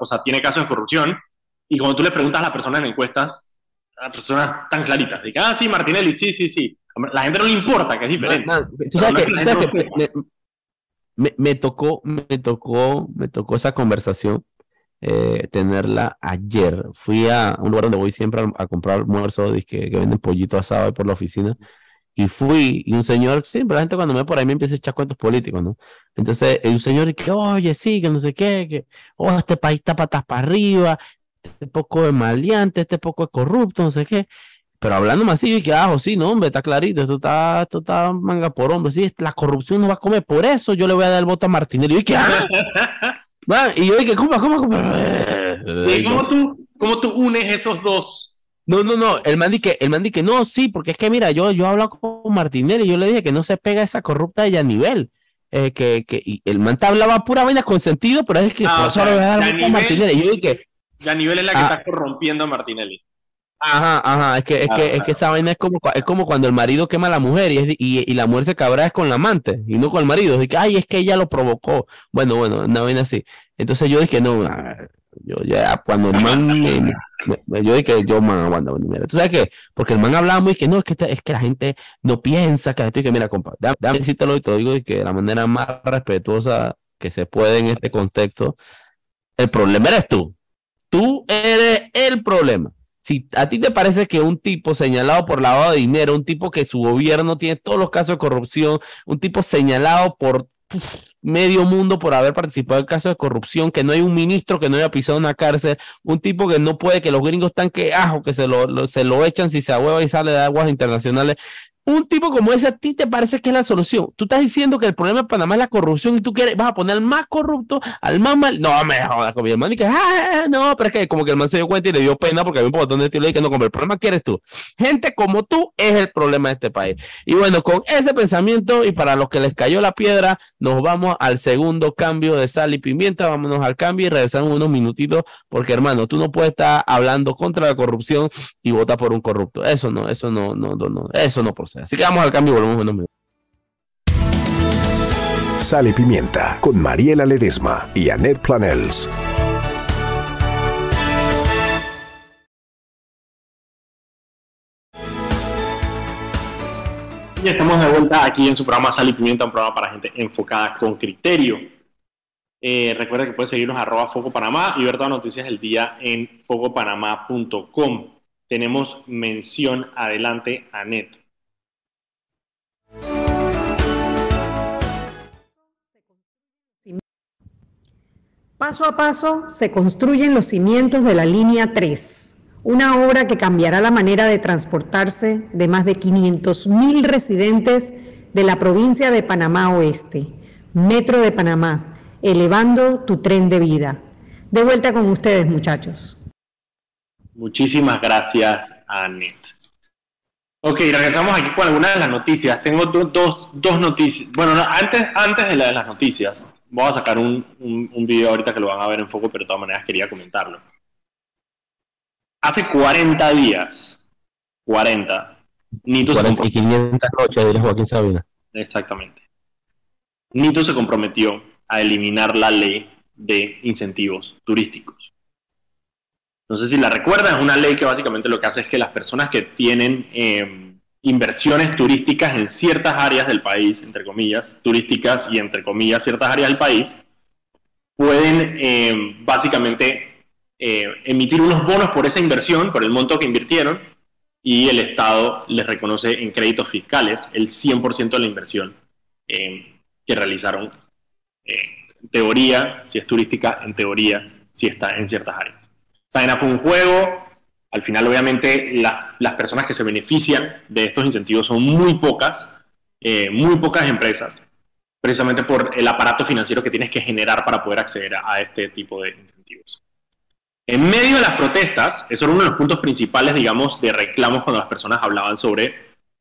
Speaker 1: o sea, tiene casos de corrupción. Y cuando tú le preguntas a las personas en encuestas, a personas tan claritas, de que, ah, sí, Martinelli, sí, sí, sí. La gente no le importa, que es diferente.
Speaker 2: Tú sabes que,
Speaker 1: es
Speaker 2: sabes me, me- me tocó, me tocó, me tocó esa conversación eh, tenerla ayer. Fui a un lugar donde voy siempre a, a comprar almuerzo, que, que venden pollito asado ahí por la oficina. Y fui, y un señor, siempre la gente cuando me ve por ahí me empieza a echar cuentos políticos, ¿no? Entonces, eh, un señor que, oye, sí, que no sé qué, que, oh, este país está patas para arriba, este poco de maleante, este poco de corrupto, no sé qué. Pero hablando más así, que, ah, sí, no, hombre, está clarito, esto está, esto está manga por hombre, sí, la corrupción no va a comer, por eso yo le voy a dar el voto a Martinelli. Y yo, ¿qué? <laughs> Ah, y yo dije, ¿cómo, cómo, cómo?
Speaker 1: ¿Y cómo tú, cómo tú unes esos dos?
Speaker 2: No, no, no, el man que, el man que no, sí, porque es que mira, yo, yo he hablado con Martinelli y yo le dije que no se pega esa corrupta de Yanivel. Eh, que, que y el man te hablaba pura vaina con sentido, pero es que
Speaker 1: Ah, o
Speaker 2: le voy a dar el voto a
Speaker 1: Yanivel-
Speaker 2: Martinelli. Y yo dije,
Speaker 1: Ya nivel es la que
Speaker 2: Ah.
Speaker 1: está corrompiendo a Martinelli.
Speaker 2: Ajá, ajá, es que, es que, es que esa vaina es como, es como cuando el marido quema a la mujer y, es, y, y la mujer se cabrea es con la amante y no con el marido. Así que, ay, es que ella lo provocó. Bueno, bueno, una vaina así. Entonces yo dije, no, yo ya, cuando el man, yo dije, yo, man, aguanta, bueno, mira, ¿tú sabes qué? Porque el man hablaba muy que no, es que, es que la gente no piensa que esto y que, mira, compa, déjame déjame decírtelo y te lo digo y que de la manera más respetuosa que se puede en este contexto, el problema eres tú. Tú eres el problema. Si a ti te parece que un tipo señalado por lavado de dinero, un tipo que su gobierno tiene todos los casos de corrupción, un tipo señalado por medio mundo por haber participado en casos de corrupción, que no hay un ministro que no haya pisado una cárcel, un tipo que no puede, que los gringos están que ajo, que se lo, lo- se lo echan si se ahueva y sale de aguas internacionales. Un tipo como ese a ti te parece que es la solución. Tú estás diciendo que el problema de Panamá es la corrupción y tú quieres, vas a poner al más corrupto, al más mal. No, me jodas con mi hermano y que, ah, no, pero es que como que el man se dio cuenta y le dio pena porque había un botón de estilo y que no, como el problema que eres tú. Gente como tú es el problema de este país. Y bueno, con ese pensamiento y para los que les cayó la piedra, nos vamos al segundo cambio de sal y pimienta. Vámonos al cambio y regresamos unos minutitos porque hermano, tú no puedes estar hablando contra la corrupción y votar por un corrupto. Eso no, eso no, no, no, no, eso no procede. Así que vamos al cambio y volvemos en unos minutos.
Speaker 4: Sal y Pimienta con Mariela Ledesma y Annette Planels.
Speaker 1: Y estamos de vuelta aquí en su programa Sal y Pimienta, un programa para gente enfocada con criterio. Eh, recuerda que puedes seguirnos arroba Foco Panamá y ver todas las noticias del día en focopanamá.com. Tenemos mención adelante a Net.
Speaker 3: Paso a paso se construyen los cimientos de la línea 3, una obra que cambiará la manera de transportarse de más de 500.000 residentes de la provincia de Panamá Oeste. Metro de Panamá, elevando tu tren de vida. De vuelta con ustedes, muchachos.
Speaker 1: Muchísimas gracias, Anet. Ok, regresamos aquí con algunas de las noticias. Tengo do- dos, dos noticias. Bueno, no, antes, antes de, la de las noticias, voy a sacar un, un, un video ahorita que lo van a ver en foco, pero de todas maneras quería comentarlo. Hace 40 días, 40, Nito se
Speaker 2: 40 y 500 noches, diría Joaquín Sabina.
Speaker 1: Exactamente. Nito se comprometió a eliminar la ley de incentivos turísticos. No sé si la recuerdan, es una ley que básicamente lo que hace es que las personas que tienen eh, inversiones turísticas en ciertas áreas del país, entre comillas, turísticas y entre comillas ciertas áreas del país, pueden eh, básicamente eh, emitir unos bonos por esa inversión, por el monto que invirtieron, y el Estado les reconoce en créditos fiscales el 100% de la inversión eh, que realizaron. en teoría, si es turística, en teoría, si está en ciertas áreas. Saena fue un juego, al final obviamente las personas que se benefician de estos incentivos son muy pocas, muy pocas empresas, precisamente por el aparato financiero que tienes que generar para poder acceder a este tipo de incentivos. En medio de las protestas, eso era uno de los puntos principales, digamos, de reclamos cuando las personas hablaban sobre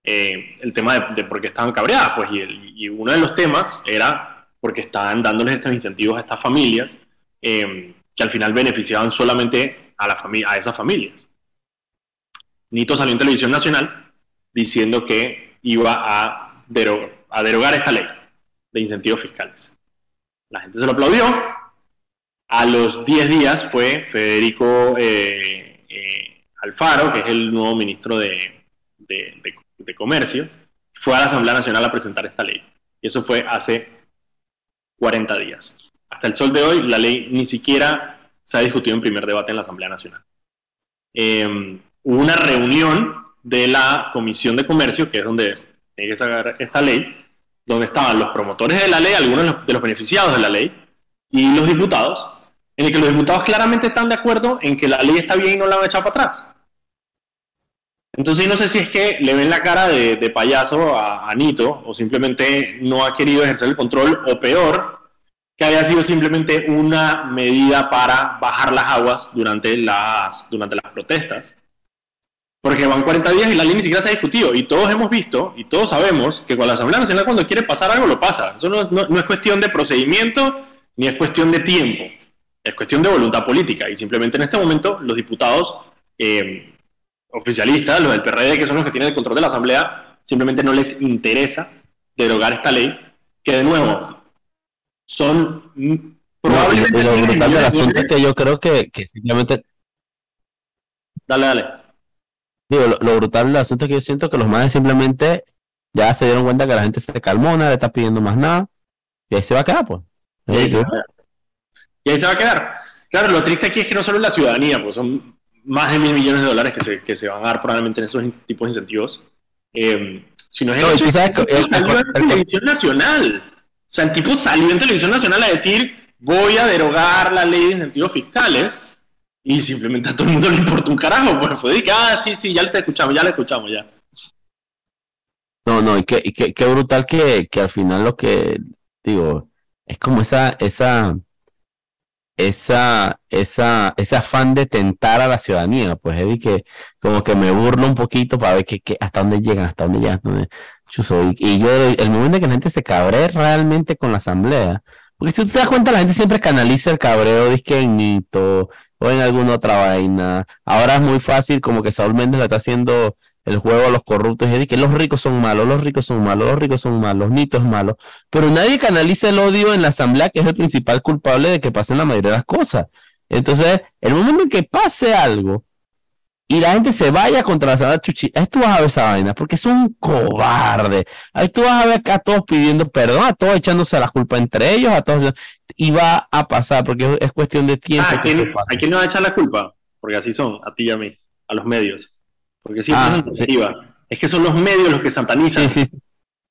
Speaker 1: eh, el tema de, por qué estaban cabreadas, pues, y, uno de los temas era porque estaban dándoles estos incentivos a estas familias eh, que al final beneficiaban solamente a, la a esas familias. Nito salió en televisión nacional diciendo que iba a, derogar esta ley de incentivos fiscales. La gente se lo aplaudió. A los 10 días fue Federico eh, eh, Alfaro, que es el nuevo ministro de, Comercio, fue a la Asamblea Nacional a presentar esta ley. Y eso fue hace 40 días. Hasta el sol de hoy, la ley ni siquiera se ha discutido en primer debate en la Asamblea Nacional. Eh, hubo una reunión de la Comisión de Comercio, que es donde tiene que sacar esta ley, donde estaban los promotores de la ley, algunos de los beneficiados de la ley, y los diputados, en el que los diputados claramente están de acuerdo en que la ley está bien y no la van a echar para atrás. Entonces no sé si es que le ven la cara de, payaso a, Anito o simplemente no ha querido ejercer el control, o peor, que haya sido simplemente una medida para bajar las aguas durante las, durante las protestas porque van 40 días y la ley ni siquiera se ha discutido. Y todos hemos visto y todos sabemos que con la Asamblea Nacional cuando quiere pasar algo lo pasa. Eso no, es cuestión de procedimiento ni es cuestión de tiempo. Es cuestión de voluntad política. Y simplemente en este momento los diputados eh, oficialistas, los del PRD, que son los que tienen el control de la Asamblea, simplemente no les interesa derogar esta ley, que de nuevo son
Speaker 2: probablemente... lo brutal del asunto es que yo creo que, que simplemente...
Speaker 1: Dale, dale
Speaker 2: lo, brutal del asunto es que yo siento que los madres simplemente ya se dieron cuenta que la gente se calmó, nadie le está pidiendo más nada, y ahí se va a quedar, pues.
Speaker 1: Y ahí, se va a quedar. Claro, lo triste aquí es que no solo la ciudadanía, pues son más de mil millones de dólares que se, que se van a dar probablemente en esos tipos de incentivos, eh, sino es el hecho que salió en televisión nacional. O sea, el tipo salió en televisión nacional a decir, voy a derogar la ley de incentivos fiscales, y simplemente a todo el mundo le importa un carajo, pues fue que, ah, sí, sí, ya te escuchamos, ya le escuchamos, ya.
Speaker 2: No, no, y qué, y brutal que, que al final lo que, digo, es como esa, esa, esa, esa, ese afán de tentar a la ciudadanía, pues es que como que me burlo un poquito para ver que, hasta dónde llegan, hasta dónde llegan, yo soy. Y yo, el momento que la gente se cabre realmente con la asamblea, si tú te das cuenta, la gente siempre canaliza el cabreo, dice que en Nito, o en alguna otra vaina. Ahora es muy fácil, como que Saúl Méndez le está haciendo el juego a los corruptos y que los ricos son malos, los ricos son malos, los ricos son malos, Nito es malo. Pero nadie canaliza el odio en la asamblea, que es el principal culpable de que pasen la mayoría de las cosas. Entonces, el momento en que pase algo y la gente se vaya contra la asamblea, chuchi, ahí tú vas a ver esa vaina, porque es un cobarde. Ahí tú vas a ver a todos pidiendo perdón, a todos echándose la culpa entre ellos, a todos y va a pasar, porque es cuestión de tiempo.
Speaker 1: Ah, ¿a, quién, ¿A quién no va a echar la culpa? Porque así son, a ti y a mí, a los medios. Porque si ah, es que son los medios los que santanizan.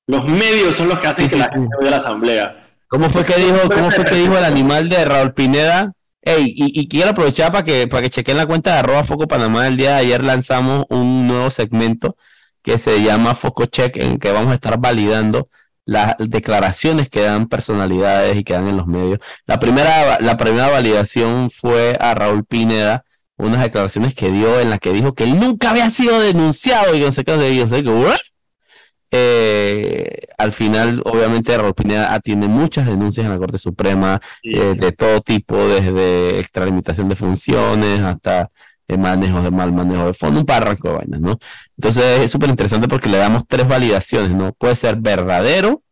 Speaker 1: Los medios son los que hacen que la gente vaya a la asamblea.
Speaker 2: ¿Cómo fue que dijo, cómo fue que dijo el animal de Raúl Pineda? Ey, y, quiero aprovechar para que, para que chequen la cuenta de arroba Foco Panamá. El día de ayer lanzamos un nuevo segmento que se llama Foco Check, en que vamos a estar validando las declaraciones que dan personalidades y que dan en los medios. La primera, la primera validación fue a Raúl Pineda, unas declaraciones que dio en las que dijo que él nunca había sido denunciado y no sé qué, eh, al final, obviamente, Raúl Pineda atiende muchas denuncias en la Corte Suprema eh, de todo tipo, desde extralimitación de funciones hasta de manejo de mal manejo de fondo, un parranco de vainas, ¿no? Entonces es súper interesante porque le damos tres validaciones, ¿no? Puede ser verdadero,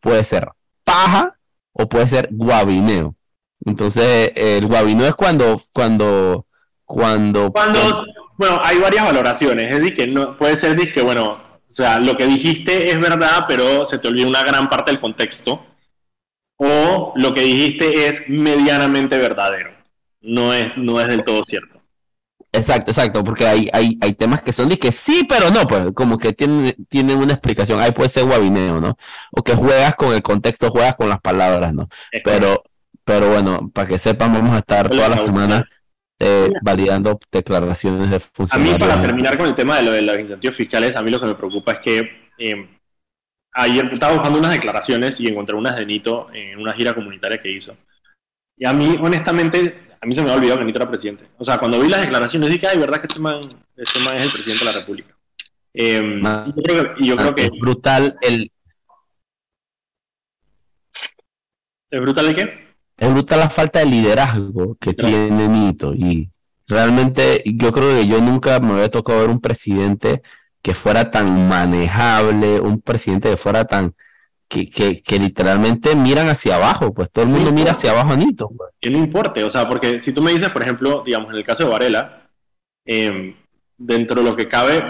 Speaker 2: puede ser paja o puede ser guabineo. Entonces, el guabineo es cuando, cuando, cuando,
Speaker 1: cuando, bueno, hay varias valoraciones. Es decir, que no, puede ser que, bueno, O sea, lo que dijiste es verdad, pero se te olvida una gran parte del contexto. O lo que dijiste es medianamente verdadero. No es, no es del todo cierto.
Speaker 2: Exacto, exacto, porque hay, hay, hay temas que son de que sí, pero no, pues como que tienen, tienen una explicación. Ahí puede ser guabineo, ¿no? O que juegas con el contexto, juegas con las palabras, ¿no? Pero, pero bueno, para que sepan, vamos a estar toda la semana eh, validando declaraciones de
Speaker 1: A mí,
Speaker 2: funcionarios.
Speaker 1: para terminar con el tema de, lo de los incentivos fiscales, a mí lo que me preocupa es que eh, ayer estaba buscando unas declaraciones y encontré unas de Nito en una gira comunitaria que hizo. Y a mí, honestamente, a mí se me ha olvidado que Nito era presidente. O sea, cuando vi las declaraciones dije, ay, ¿verdad que este man, este man es el presidente de la República? Eh,
Speaker 2: Ah.
Speaker 1: y yo creo que, creo que
Speaker 2: Es brutal el,
Speaker 1: es brutal de qué?
Speaker 2: Es brutal la falta de liderazgo que
Speaker 1: Claro.
Speaker 2: tiene Nito y realmente yo creo que yo nunca me había tocado ver un presidente que fuera tan manejable, un presidente que fuera tan que, que, que literalmente miran hacia abajo, pues todo el mundo mira hacia abajo a Nito. pues.
Speaker 1: que no importe, o sea, porque si tú me dices, por ejemplo, digamos, en el caso de Varela, eh, dentro de lo que cabe,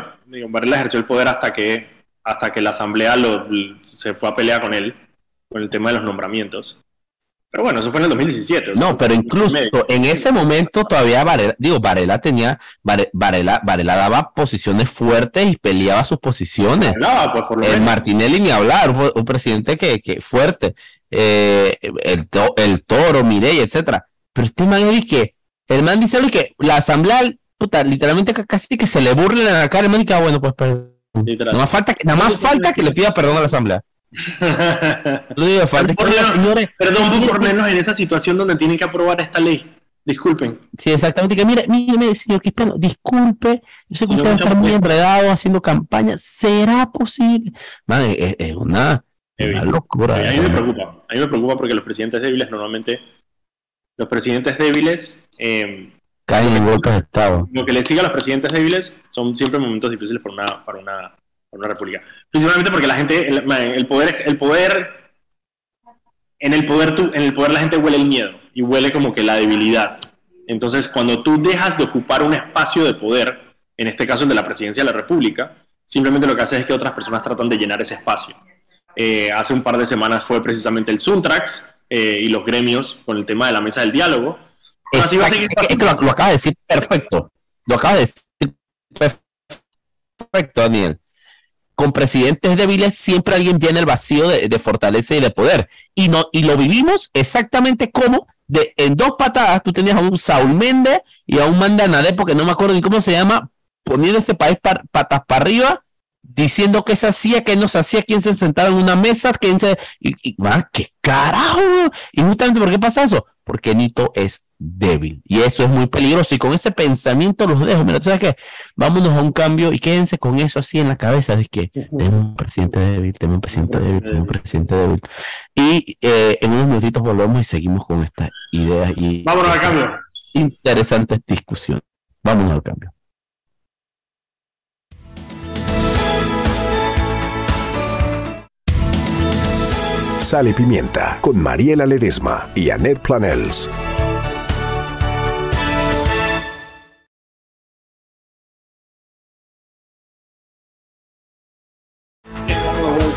Speaker 1: Varela ejerció el poder hasta que, hasta que la asamblea lo, se fue a pelear con él, con el tema de los nombramientos. Pero bueno, eso fue en el 2017. o sea,
Speaker 2: No, pero incluso en ese momento todavía Varela, digo, Varela tenía, Vare- Varela, Varela daba posiciones fuertes y peleaba sus posiciones.
Speaker 1: Hablaba, pues, por lo
Speaker 2: El
Speaker 1: menos.
Speaker 2: Martinelli ni hablar, un, un presidente que, que fuerte, eh, el, to- el toro, Mireya, etcétera. Pero este man es que, el man dice algo que la asamblea, puta, literalmente ca- casi que se le burlen en la cara, el man y que, ah, bueno, pues perdón. Nada más falta que, nada más falta que le pida perdón a la asamblea. Lo digo, falta
Speaker 1: Por menos-
Speaker 2: señores,
Speaker 1: Perdón por ponernos en esa situación donde tienen que aprobar esta ley. Disculpen.
Speaker 2: Sí, exactamente. Que mire, mire, señor Cristiano, disculpe, yo sé que
Speaker 1: Señor
Speaker 2: usted está
Speaker 1: Cristiano,
Speaker 2: muy
Speaker 1: pues.
Speaker 2: enredado haciendo campaña. ¿Será posible? Man, es, es una, una locura.
Speaker 1: A mí me preocupa. A mí me preocupa porque los presidentes débiles normalmente, los presidentes débiles, eh,
Speaker 2: Caen en golpes de Estado.
Speaker 1: lo que le sigue a los presidentes débiles son siempre momentos difíciles para una, para una, para una república. Principalmente porque la gente, el, el poder, el poder, en el poder tú, en el poder la gente huele el miedo y huele como que la debilidad. Entonces, cuando tú dejas de ocupar un espacio de poder, en este caso el de la presidencia de la república, simplemente lo que hace es que otras personas tratan de llenar ese espacio. Eh, hace un par de semanas fue precisamente el Suntrax eh, y los gremios con el tema de la mesa del diálogo. Así va a seguir
Speaker 2: lo, lo acabas de decir perfecto. Lo acabas de decir perfecto, Daniel. Con presidentes débiles siempre alguien llena el vacío de, fortaleza y de poder. Y, no, y lo vivimos exactamente como de, en dos patadas tú tenías a un Saúl Méndez y a un Mandanade, porque no me acuerdo ni cómo se llama, poniendo este país patas para arriba, diciendo que se hacía, que no se hacía, quién se sentaba en una mesa, quién se... Y, man, ¿qué carajo? Y justamente, ¿por qué pasa eso? Porque Nito es débil. Y eso es muy peligroso. Y con ese pensamiento los dejo. Mira, ¿tú ¿sabes qué? Vámonos a un cambio y quédense con eso así en la cabeza. De que tenemos un presidente débil, tenemos un presidente débil, tenemos un presidente débil. Y eh, en unos minutitos volvemos y seguimos con estas ideas y
Speaker 1: Vámonos al cambio.
Speaker 2: interesantes discusiones. Vámonos al cambio.
Speaker 4: Sal y Pimienta con Mariela Ledesma y Annette Planels.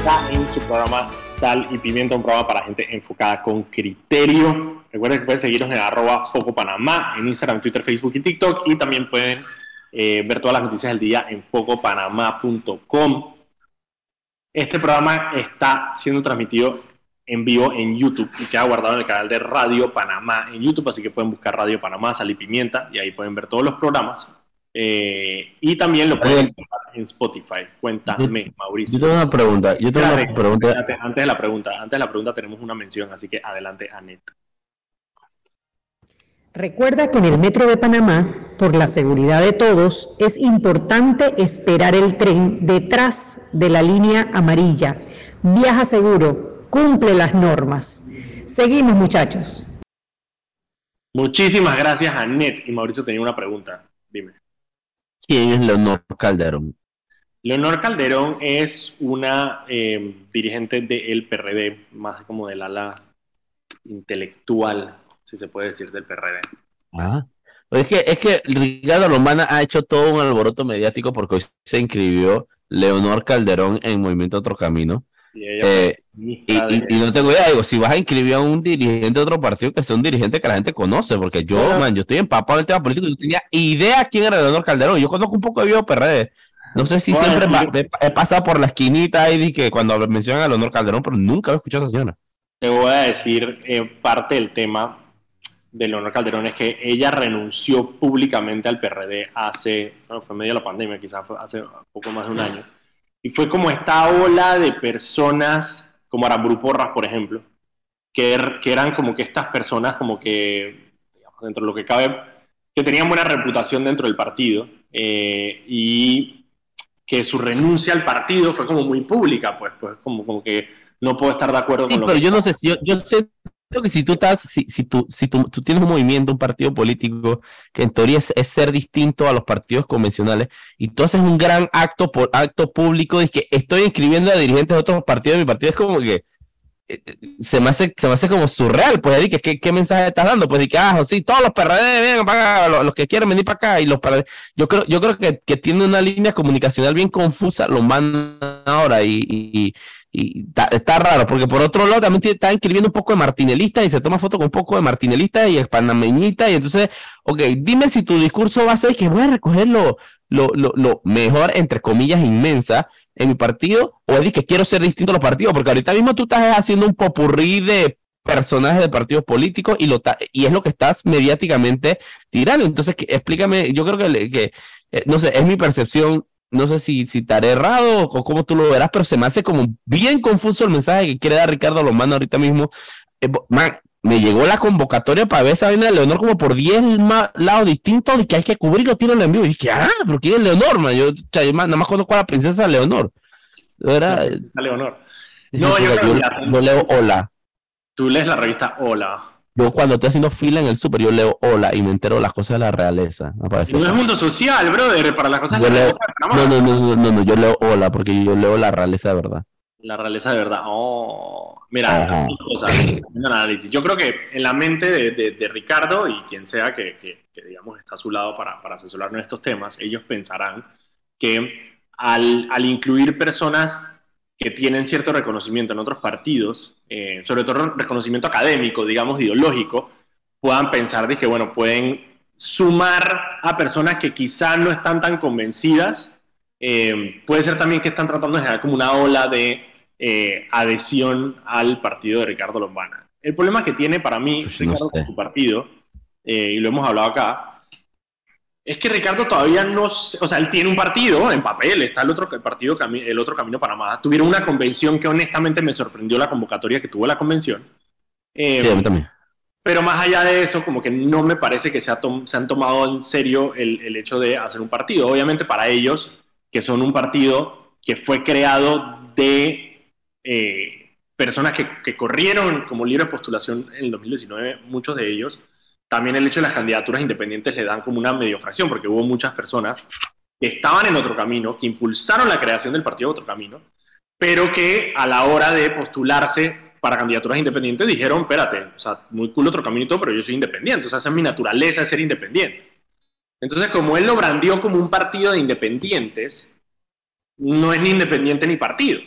Speaker 1: Vuelta en su programa Sal y Pimienta, un programa para gente enfocada con criterio. Recuerden que pueden seguirnos en arroba Foco Panamá, en Instagram, Twitter, Facebook y TikTok. Y también pueden eh, ver todas las noticias del día en focopanamá.com. Este programa está siendo transmitido en vivo en YouTube y queda guardado en el canal de Radio Panamá en YouTube, así que pueden buscar Radio Panamá, Sal y Pimienta, y ahí pueden ver todos los programas. Eh, y también lo pueden encontrar en Spotify. Cuéntame, Mauricio.
Speaker 2: Yo tengo una pregunta. Yo tengo una pregunta.
Speaker 1: espérate, antes de la pregunta, antes de la pregunta tenemos una mención, así que adelante, Anet.
Speaker 3: Recuerda que en el Metro de Panamá, por la seguridad de todos, es importante esperar el tren detrás de la línea amarilla. Viaja seguro, cumple las normas. Seguimos muchachos.
Speaker 1: Muchísimas gracias, Anet. Y Mauricio tenía una pregunta. Dime.
Speaker 2: ¿Quién es Leonor Calderón?
Speaker 1: Leonor Calderón es una eh, dirigente del PRD, más como del ala intelectual, si se puede decir, del PRD.
Speaker 2: Ah. Es que, es que Ricardo Romana ha hecho todo un alboroto mediático porque hoy se inscribió Leonor Calderón en Movimiento Otro Camino.
Speaker 1: Y, ella
Speaker 2: Eh, Y, y- y no tengo idea, digo, si vas a inscribir a un dirigente de otro partido, que sea un dirigente que la gente conoce, porque yo, man, yo estoy empapado en el tema político y no tenía idea quién era Leonor Calderón. Yo conozco un poco de Vivo PRD. No sé si
Speaker 1: Bueno,
Speaker 2: siempre
Speaker 1: yo-
Speaker 2: he, pasado por la esquinita de que cuando mencionan a Leonor Calderón, pero nunca he escuchado a esa señora.
Speaker 1: Te voy a decir, eh, parte del tema de Leonor Calderón es que ella renunció públicamente al PRD hace, bueno, fue medio de la pandemia, quizás fue hace poco más de un año. Y fue como esta ola de personas, como Aramburu Porras, por ejemplo, que, er- que eran como que estas personas como que, digamos, dentro de lo que cabe, que tenían buena reputación dentro del partido eh, y que su renuncia al partido fue como muy pública, pues, pues como, como que no puedo estar de acuerdo
Speaker 2: Sí,
Speaker 1: con lo
Speaker 2: pero
Speaker 1: que
Speaker 2: yo no sé si yo, yo siento que si tú estás, si, si tú, si tú, tú tienes un movimiento, un partido político, que en teoría es, es ser distinto a los partidos convencionales, y tú haces un gran acto por acto público, de que estoy inscribiendo a dirigentes de otros partidos mi partido, es como que se me hace, se me hace como surreal, pues, que, ¿qué, qué mensaje estás dando? Pues de que, ah, sí, todos los PRD vengan para acá, los, que quieren venir para acá, y los PRD, yo creo, yo creo que, que tiene una línea comunicacional bien confusa, lo mandan ahora, y, y, está, raro, porque por otro lado también está inscribiendo un poco de martinelista y se toma foto con un poco de martinelista y panameñita, y entonces, ok, dime si tu discurso va a ser que voy a recoger lo, lo, lo, lo mejor, entre comillas, inmensa en mi partido, o es que quiero ser distinto a los partidos, porque ahorita mismo tú estás haciendo un popurrí de personajes de partidos políticos y, lo y es lo que estás mediáticamente tirando. Entonces, explícame, yo creo que, eh, no sé, es mi percepción, no sé si, si estaré errado o cómo tú lo verás, pero se me hace como bien confuso el mensaje que quiere dar Ricardo Lomano ahorita mismo. Eh, me llegó la convocatoria para ver esa vaina de Leonor como por 10 ma- lados distintos y que hay que cubrirlo, tíralo en vivo. Y dije, ah, pero ¿quién es Leonor, man? Yo, nada más conozco a la princesa Leonor. Era, eh,
Speaker 1: a Leonor. No, yo
Speaker 2: yo, yo leo hola.
Speaker 1: Tú lees la revista Hola.
Speaker 2: Yo cuando estoy haciendo fila en el super, yo leo hola y me entero de las cosas de la realeza.
Speaker 1: No es mundo social, brother, para las cosas
Speaker 2: Yo
Speaker 1: de la
Speaker 2: leo- no, no, no, no, no, yo leo hola porque yo leo la realeza de verdad.
Speaker 1: La realeza de verdad. Oh. Mira, cosas, un análisis. Yo creo que en la mente de, de- de Ricardo y quien sea que, que- que, digamos, está a su lado para, para asesorarnos en estos temas, ellos pensarán que al, al incluir personas que tienen cierto reconocimiento en otros partidos, eh, sobre todo reconocimiento académico, digamos, ideológico, puedan pensar de que, bueno, pueden sumar a personas que quizá no están tan convencidas. Eh, puede ser también que están tratando de generar como una ola de eh, adhesión al partido de Ricardo Lombana. El problema que tiene para mí
Speaker 2: no
Speaker 1: Ricardo
Speaker 2: sé.
Speaker 1: con su partido, eh, y lo hemos hablado acá, es que Ricardo todavía no, se- o sea, él tiene un partido en papel, está el otro el partido, el otro Camino Panamá. Tuvieron una convención que honestamente me sorprendió la convocatoria que tuvo la convención. Eh,
Speaker 2: Sí, a mí también.
Speaker 1: pero más allá de eso, como que no me parece que se, ha tom- se han tomado en serio el, el hecho de hacer un partido. Obviamente para ellos, que son un partido que fue creado de eh, personas que, corrieron como libre postulación en el 2019, muchos de ellos, también el hecho de las candidaturas independientes le dan como una medio fracción, porque hubo muchas personas que estaban en otro camino, que impulsaron la creación del partido Otro Camino, pero que a la hora de postularse para candidaturas independientes dijeron, espérate, o sea, muy cool otro todo, pero yo soy independiente, o sea, esa es mi naturaleza, es ser independiente. Entonces, como él lo brandió como un partido de independientes, no es ni independiente ni partido.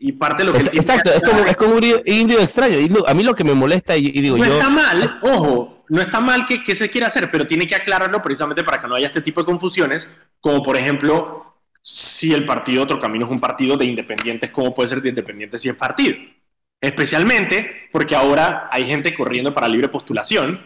Speaker 1: Y parte de lo que...
Speaker 2: Es- exacto, es como, es como un híbrido- extraño. Y a mí lo que me molesta, y, y digo
Speaker 1: no
Speaker 2: yo,
Speaker 1: está mal, ojo, no está mal que, que se quiera hacer, pero tiene que aclararlo precisamente para que no haya este tipo de confusiones, como por ejemplo, si el partido Otro Camino es un partido de independientes, ¿cómo puede ser de independientes si es partido? Especialmente porque ahora hay gente corriendo para libre postulación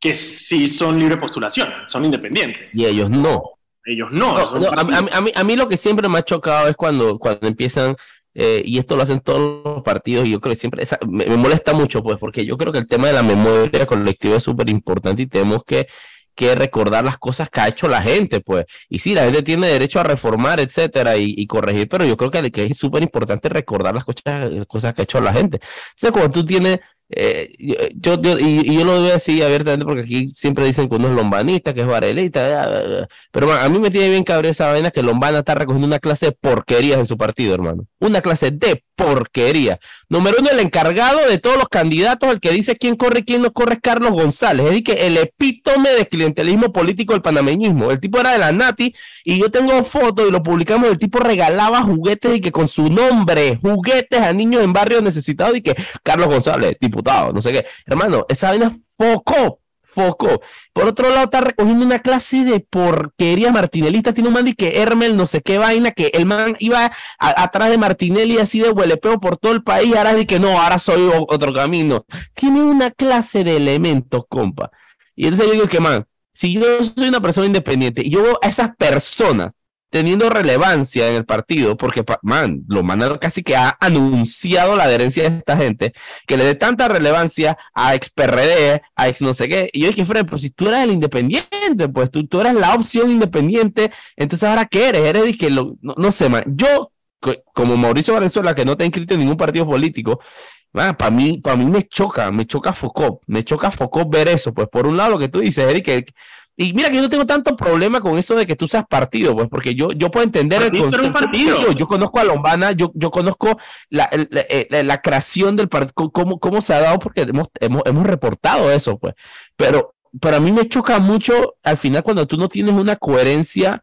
Speaker 1: que sí son libre postulación, son independientes.
Speaker 2: y ellos no.
Speaker 1: Ellos no.
Speaker 2: No, no, a, a mí- a mí, a mí lo que siempre me ha chocado es cuando, cuando empiezan, eh, y esto lo hacen todos los partidos, y yo creo que siempre esa- me, molesta mucho, pues, porque yo creo que el tema de la memoria colectiva es súper importante y tenemos que, que recordar las cosas que ha hecho la gente, pues. Y sí, la gente tiene derecho a reformar, etcétera, y, corregir, pero yo creo que, que es súper importante recordar las cosas, las cosas que ha hecho la gente. O sea, cuando tú tienes yo, yo, y, yo lo voy a decir abiertamente porque aquí siempre dicen que uno es lombanista, que es varelita, pero a mí me tiene bien cabrón esa vaina que Lombana está recogiendo una clase de porquerías en su partido, hermano. Una clase de porquería. Número uno, el encargado de todos los candidatos, el que dice quién corre y quién no corre es Carlos González. Es decir, que el epítome de clientelismo político del panameñismo. El tipo era de la Nati y yo tengo fotos y lo publicamos. El tipo regalaba juguetes y que con su nombre, juguetes a niños en barrios necesitados y que Carlos González, no sé qué. Hermano, esa vaina es poco, poco. Por otro lado, está recogiendo una clase de porquería martinelista. Tiene un man que Hermel, no sé qué vaina, que el man iba atrás de Martinelli así de huelepeo por todo el país. Ahora dice que no, ahora soy otro camino. Tiene una clase de elementos, compa. Y entonces yo digo que, man, si yo soy una persona independiente y yo veo a esas personas teniendo relevancia en el partido, porque, man, lo mandan casi que ha anunciado la adherencia de esta gente, que le dé tanta relevancia a ex PRD, a ex no sé qué. Y yo dije, Fred, pues si tú eres el independiente, pues tú, tú eres la opción independiente, entonces ahora qué eres? Eres que lo, no, sé, man. Yo, como Mauricio Valenzuela, que no está inscrito en ningún partido político, para mí, para mí me choca, me choca Focop, me choca Focop ver eso. Pues por un lado lo que tú dices, Eric, que y mira que yo no tengo tanto problema con eso de que tú seas partido, pues, porque yo, yo puedo entender el concepto. Partido. Yo, conozco a Lombana, yo, yo conozco la, la, creación del partido, cómo, cómo se ha dado, porque hemos, hemos, hemos reportado eso, pues. Pero, pero a mí me choca mucho al final cuando tú no tienes una coherencia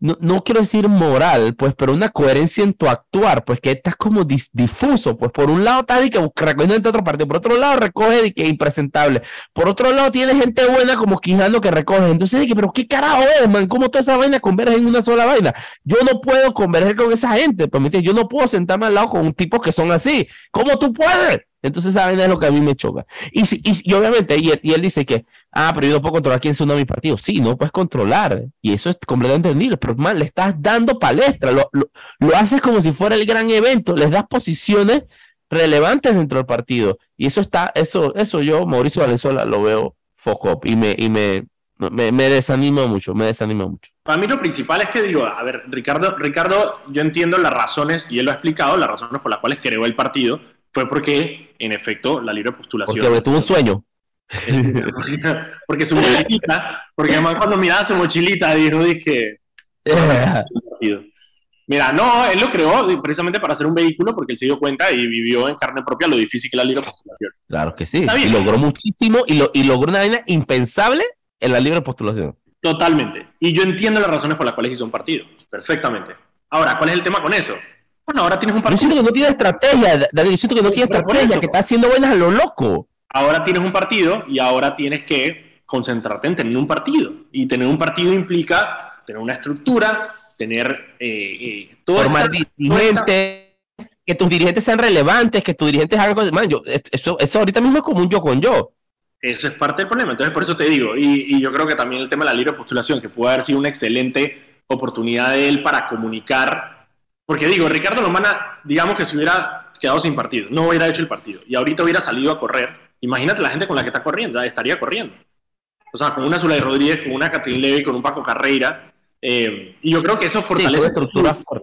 Speaker 2: no, no, quiero decir moral, pues, pero una coherencia en tu actuar, pues que estás como difuso, pues por un lado estás de que recogiendo en otra parte, por otro lado recoge de que es impresentable, por otro lado tiene gente buena como Quijano que recoge, entonces de que, pero qué carajo es, man, cómo toda esa vaina converge en una sola vaina, yo no puedo converger con esa gente, pues, yo no puedo sentarme al lado con un tipo que son así, ¿cómo tú puedes? Entonces, saben es lo que a mí me choca. Y, y, obviamente, y él, dice que, ah, pero yo no puedo controlar quién es uno de mis partidos. Sí, no puedes controlar. Y eso es completamente entendible. Pero, man, le estás dando palestra. Lo, lo, haces como si fuera el gran evento. Les das posiciones relevantes dentro del partido. Y eso está, eso, eso yo, Mauricio Valenzuela, lo veo foco y me, y me, me, me, desanima mucho, me desanima mucho.
Speaker 1: Para mí lo principal es que digo, a ver, Ricardo, Ricardo, yo entiendo las razones, y él lo ha explicado, las razones por las cuales creó el partido, fue porque, en efecto, la libre postulación.
Speaker 2: Porque tuvo un sueño. <laughs>
Speaker 1: porque su mochilita, porque además cuando miraba su mochilita dijo, dije. <laughs> Mira, no, él lo creó precisamente para hacer un vehículo porque él se dio cuenta y vivió en carne propia lo difícil que es la libre postulación.
Speaker 2: Claro que sí. Y logró muchísimo y, lo, y logró una vaina impensable en la libre postulación.
Speaker 1: Totalmente. Y yo entiendo las razones por las cuales hizo un partido. Perfectamente. Ahora, ¿cuál es el tema con eso? Bueno, ahora tienes un partido.
Speaker 2: Yo siento que no tiene estrategia, Daniel. Yo siento que no tiene estrategia, que está haciendo buenas a lo loco.
Speaker 1: Ahora tienes un partido y ahora tienes que concentrarte en tener un partido. Y tener un partido implica tener una estructura, tener eh,
Speaker 2: eh, todo. Formar dirigentes, que tus dirigentes sean relevantes, que tus dirigentes hagan cosas. Man, yo, eso, eso ahorita mismo es como un yo con yo.
Speaker 1: Eso es parte del problema. Entonces, por eso te digo, y, y yo creo que también el tema de la libre postulación, que puede haber sido una excelente oportunidad de él para comunicar porque digo, Ricardo Lomana, digamos que se hubiera quedado sin partido, no hubiera hecho el partido y ahorita hubiera salido a correr. Imagínate la gente con la que está corriendo, estaría corriendo. O sea, con una Zulay Rodríguez, con una Catherine Levy, con un Paco Carreira. Eh, y yo creo que eso fortalece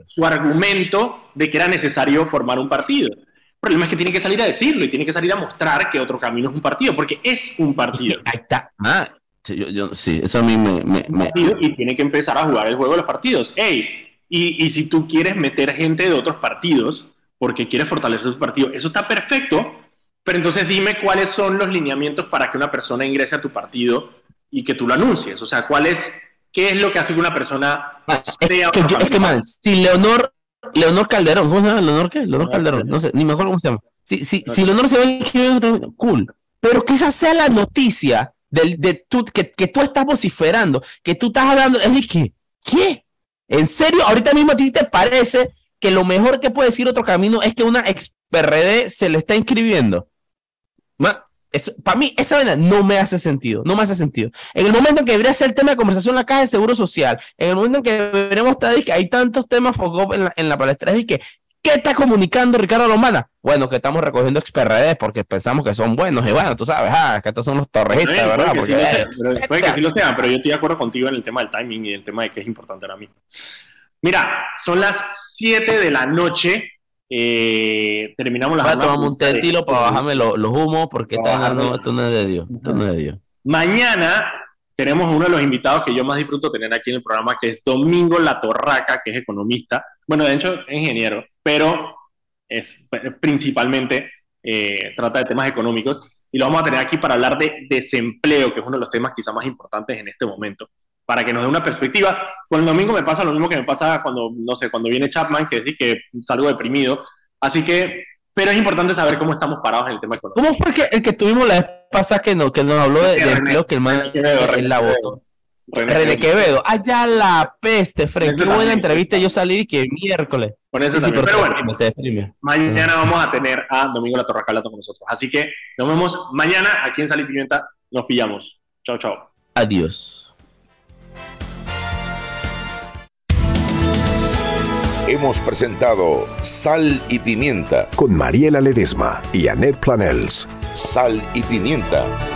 Speaker 1: su, argumento de que era necesario formar un partido. El problema es que tiene que salir a decirlo y tiene que salir a mostrar que otro camino es un partido, porque es un partido.
Speaker 2: Ahí está. Ah, sí, eso a mí me, me...
Speaker 1: Y tiene que empezar a jugar el juego de los partidos. ¡Ey! Y, si tú quieres meter gente de otros partidos porque quieres fortalecer tu partido, eso está perfecto, pero entonces dime cuáles son los lineamientos para que una persona ingrese a tu partido y que tú lo anuncies. O sea, cuál es, qué es lo que hace que una persona
Speaker 2: es, que, es que más, si Leonor, Leonor Calderón, ¿cómo se llama? ¿Leonor qué? Leonor Calderón, no sé, ni me acuerdo cómo se llama. Si, si, si Leonor se ve cool, pero que esa sea la noticia de, de tú, que, que, tú estás vociferando, que tú estás hablando, es de que, ¿qué? ¿En serio? Ahorita mismo a ti te parece que lo mejor que puede decir otro camino es que una ex PRD se le está inscribiendo. para mí, esa vaina no me hace sentido. No me hace sentido. En el momento en que debería ser el tema de conversación la caja de seguro social, en el momento en que deberíamos estar que hay tantos temas en en la palestra, es que ¿Qué está comunicando Ricardo Lomana? Bueno, que estamos recogiendo ex porque pensamos que son buenos y bueno, tú sabes, ah, que estos son los torrejistas, ¿verdad? Porque,
Speaker 1: puede que sí lo sean, pero yo estoy de acuerdo contigo en el tema del timing y el tema de que es importante ahora mismo. Mira, son las 7 de la noche Eh, terminamos la jornada
Speaker 2: tomarme un
Speaker 1: de-
Speaker 2: tetilo para bajarme los, los humos porque
Speaker 1: Para
Speaker 2: esta vaina
Speaker 1: bajarme-
Speaker 2: no, esto no es de Dios. Esto no es de Dios.
Speaker 1: Mañana tenemos uno de los invitados que yo más disfruto tener aquí en el programa, que es Domingo La Torraca, que es economista. Bueno, de hecho es ingeniero, pero es principalmente eh, trata de temas económicos. Y lo vamos a tener aquí para hablar de desempleo, que es uno de los temas quizá más importantes en este momento, para que nos dé una perspectiva. Con el domingo me pasa lo mismo que me pasa cuando, no sé, cuando viene Chapman, que es que salgo deprimido. Así que, pero es importante saber cómo estamos parados en el tema económico.
Speaker 2: ¿Cómo fue que, el que tuvimos la pasada que, no, que nos habló de, de empleo que el man
Speaker 1: René
Speaker 2: la votó? René Quevedo. Allá la peste, Fred. Qué buena entrevista. Yo salí y que miércoles.
Speaker 1: Con eso
Speaker 2: Sí, pero
Speaker 1: bueno. Mañana vamos a tener a Domingo La Torraca hablando con nosotros. Así que nos vemos mañana aquí en Sal y Pimienta. Nos pillamos. Chao, chao.
Speaker 2: Adiós.
Speaker 5: Hemos presentado Sal y Pimienta.
Speaker 4: Con Mariela Ledesma y Annette Planels.
Speaker 5: Sal y Pimienta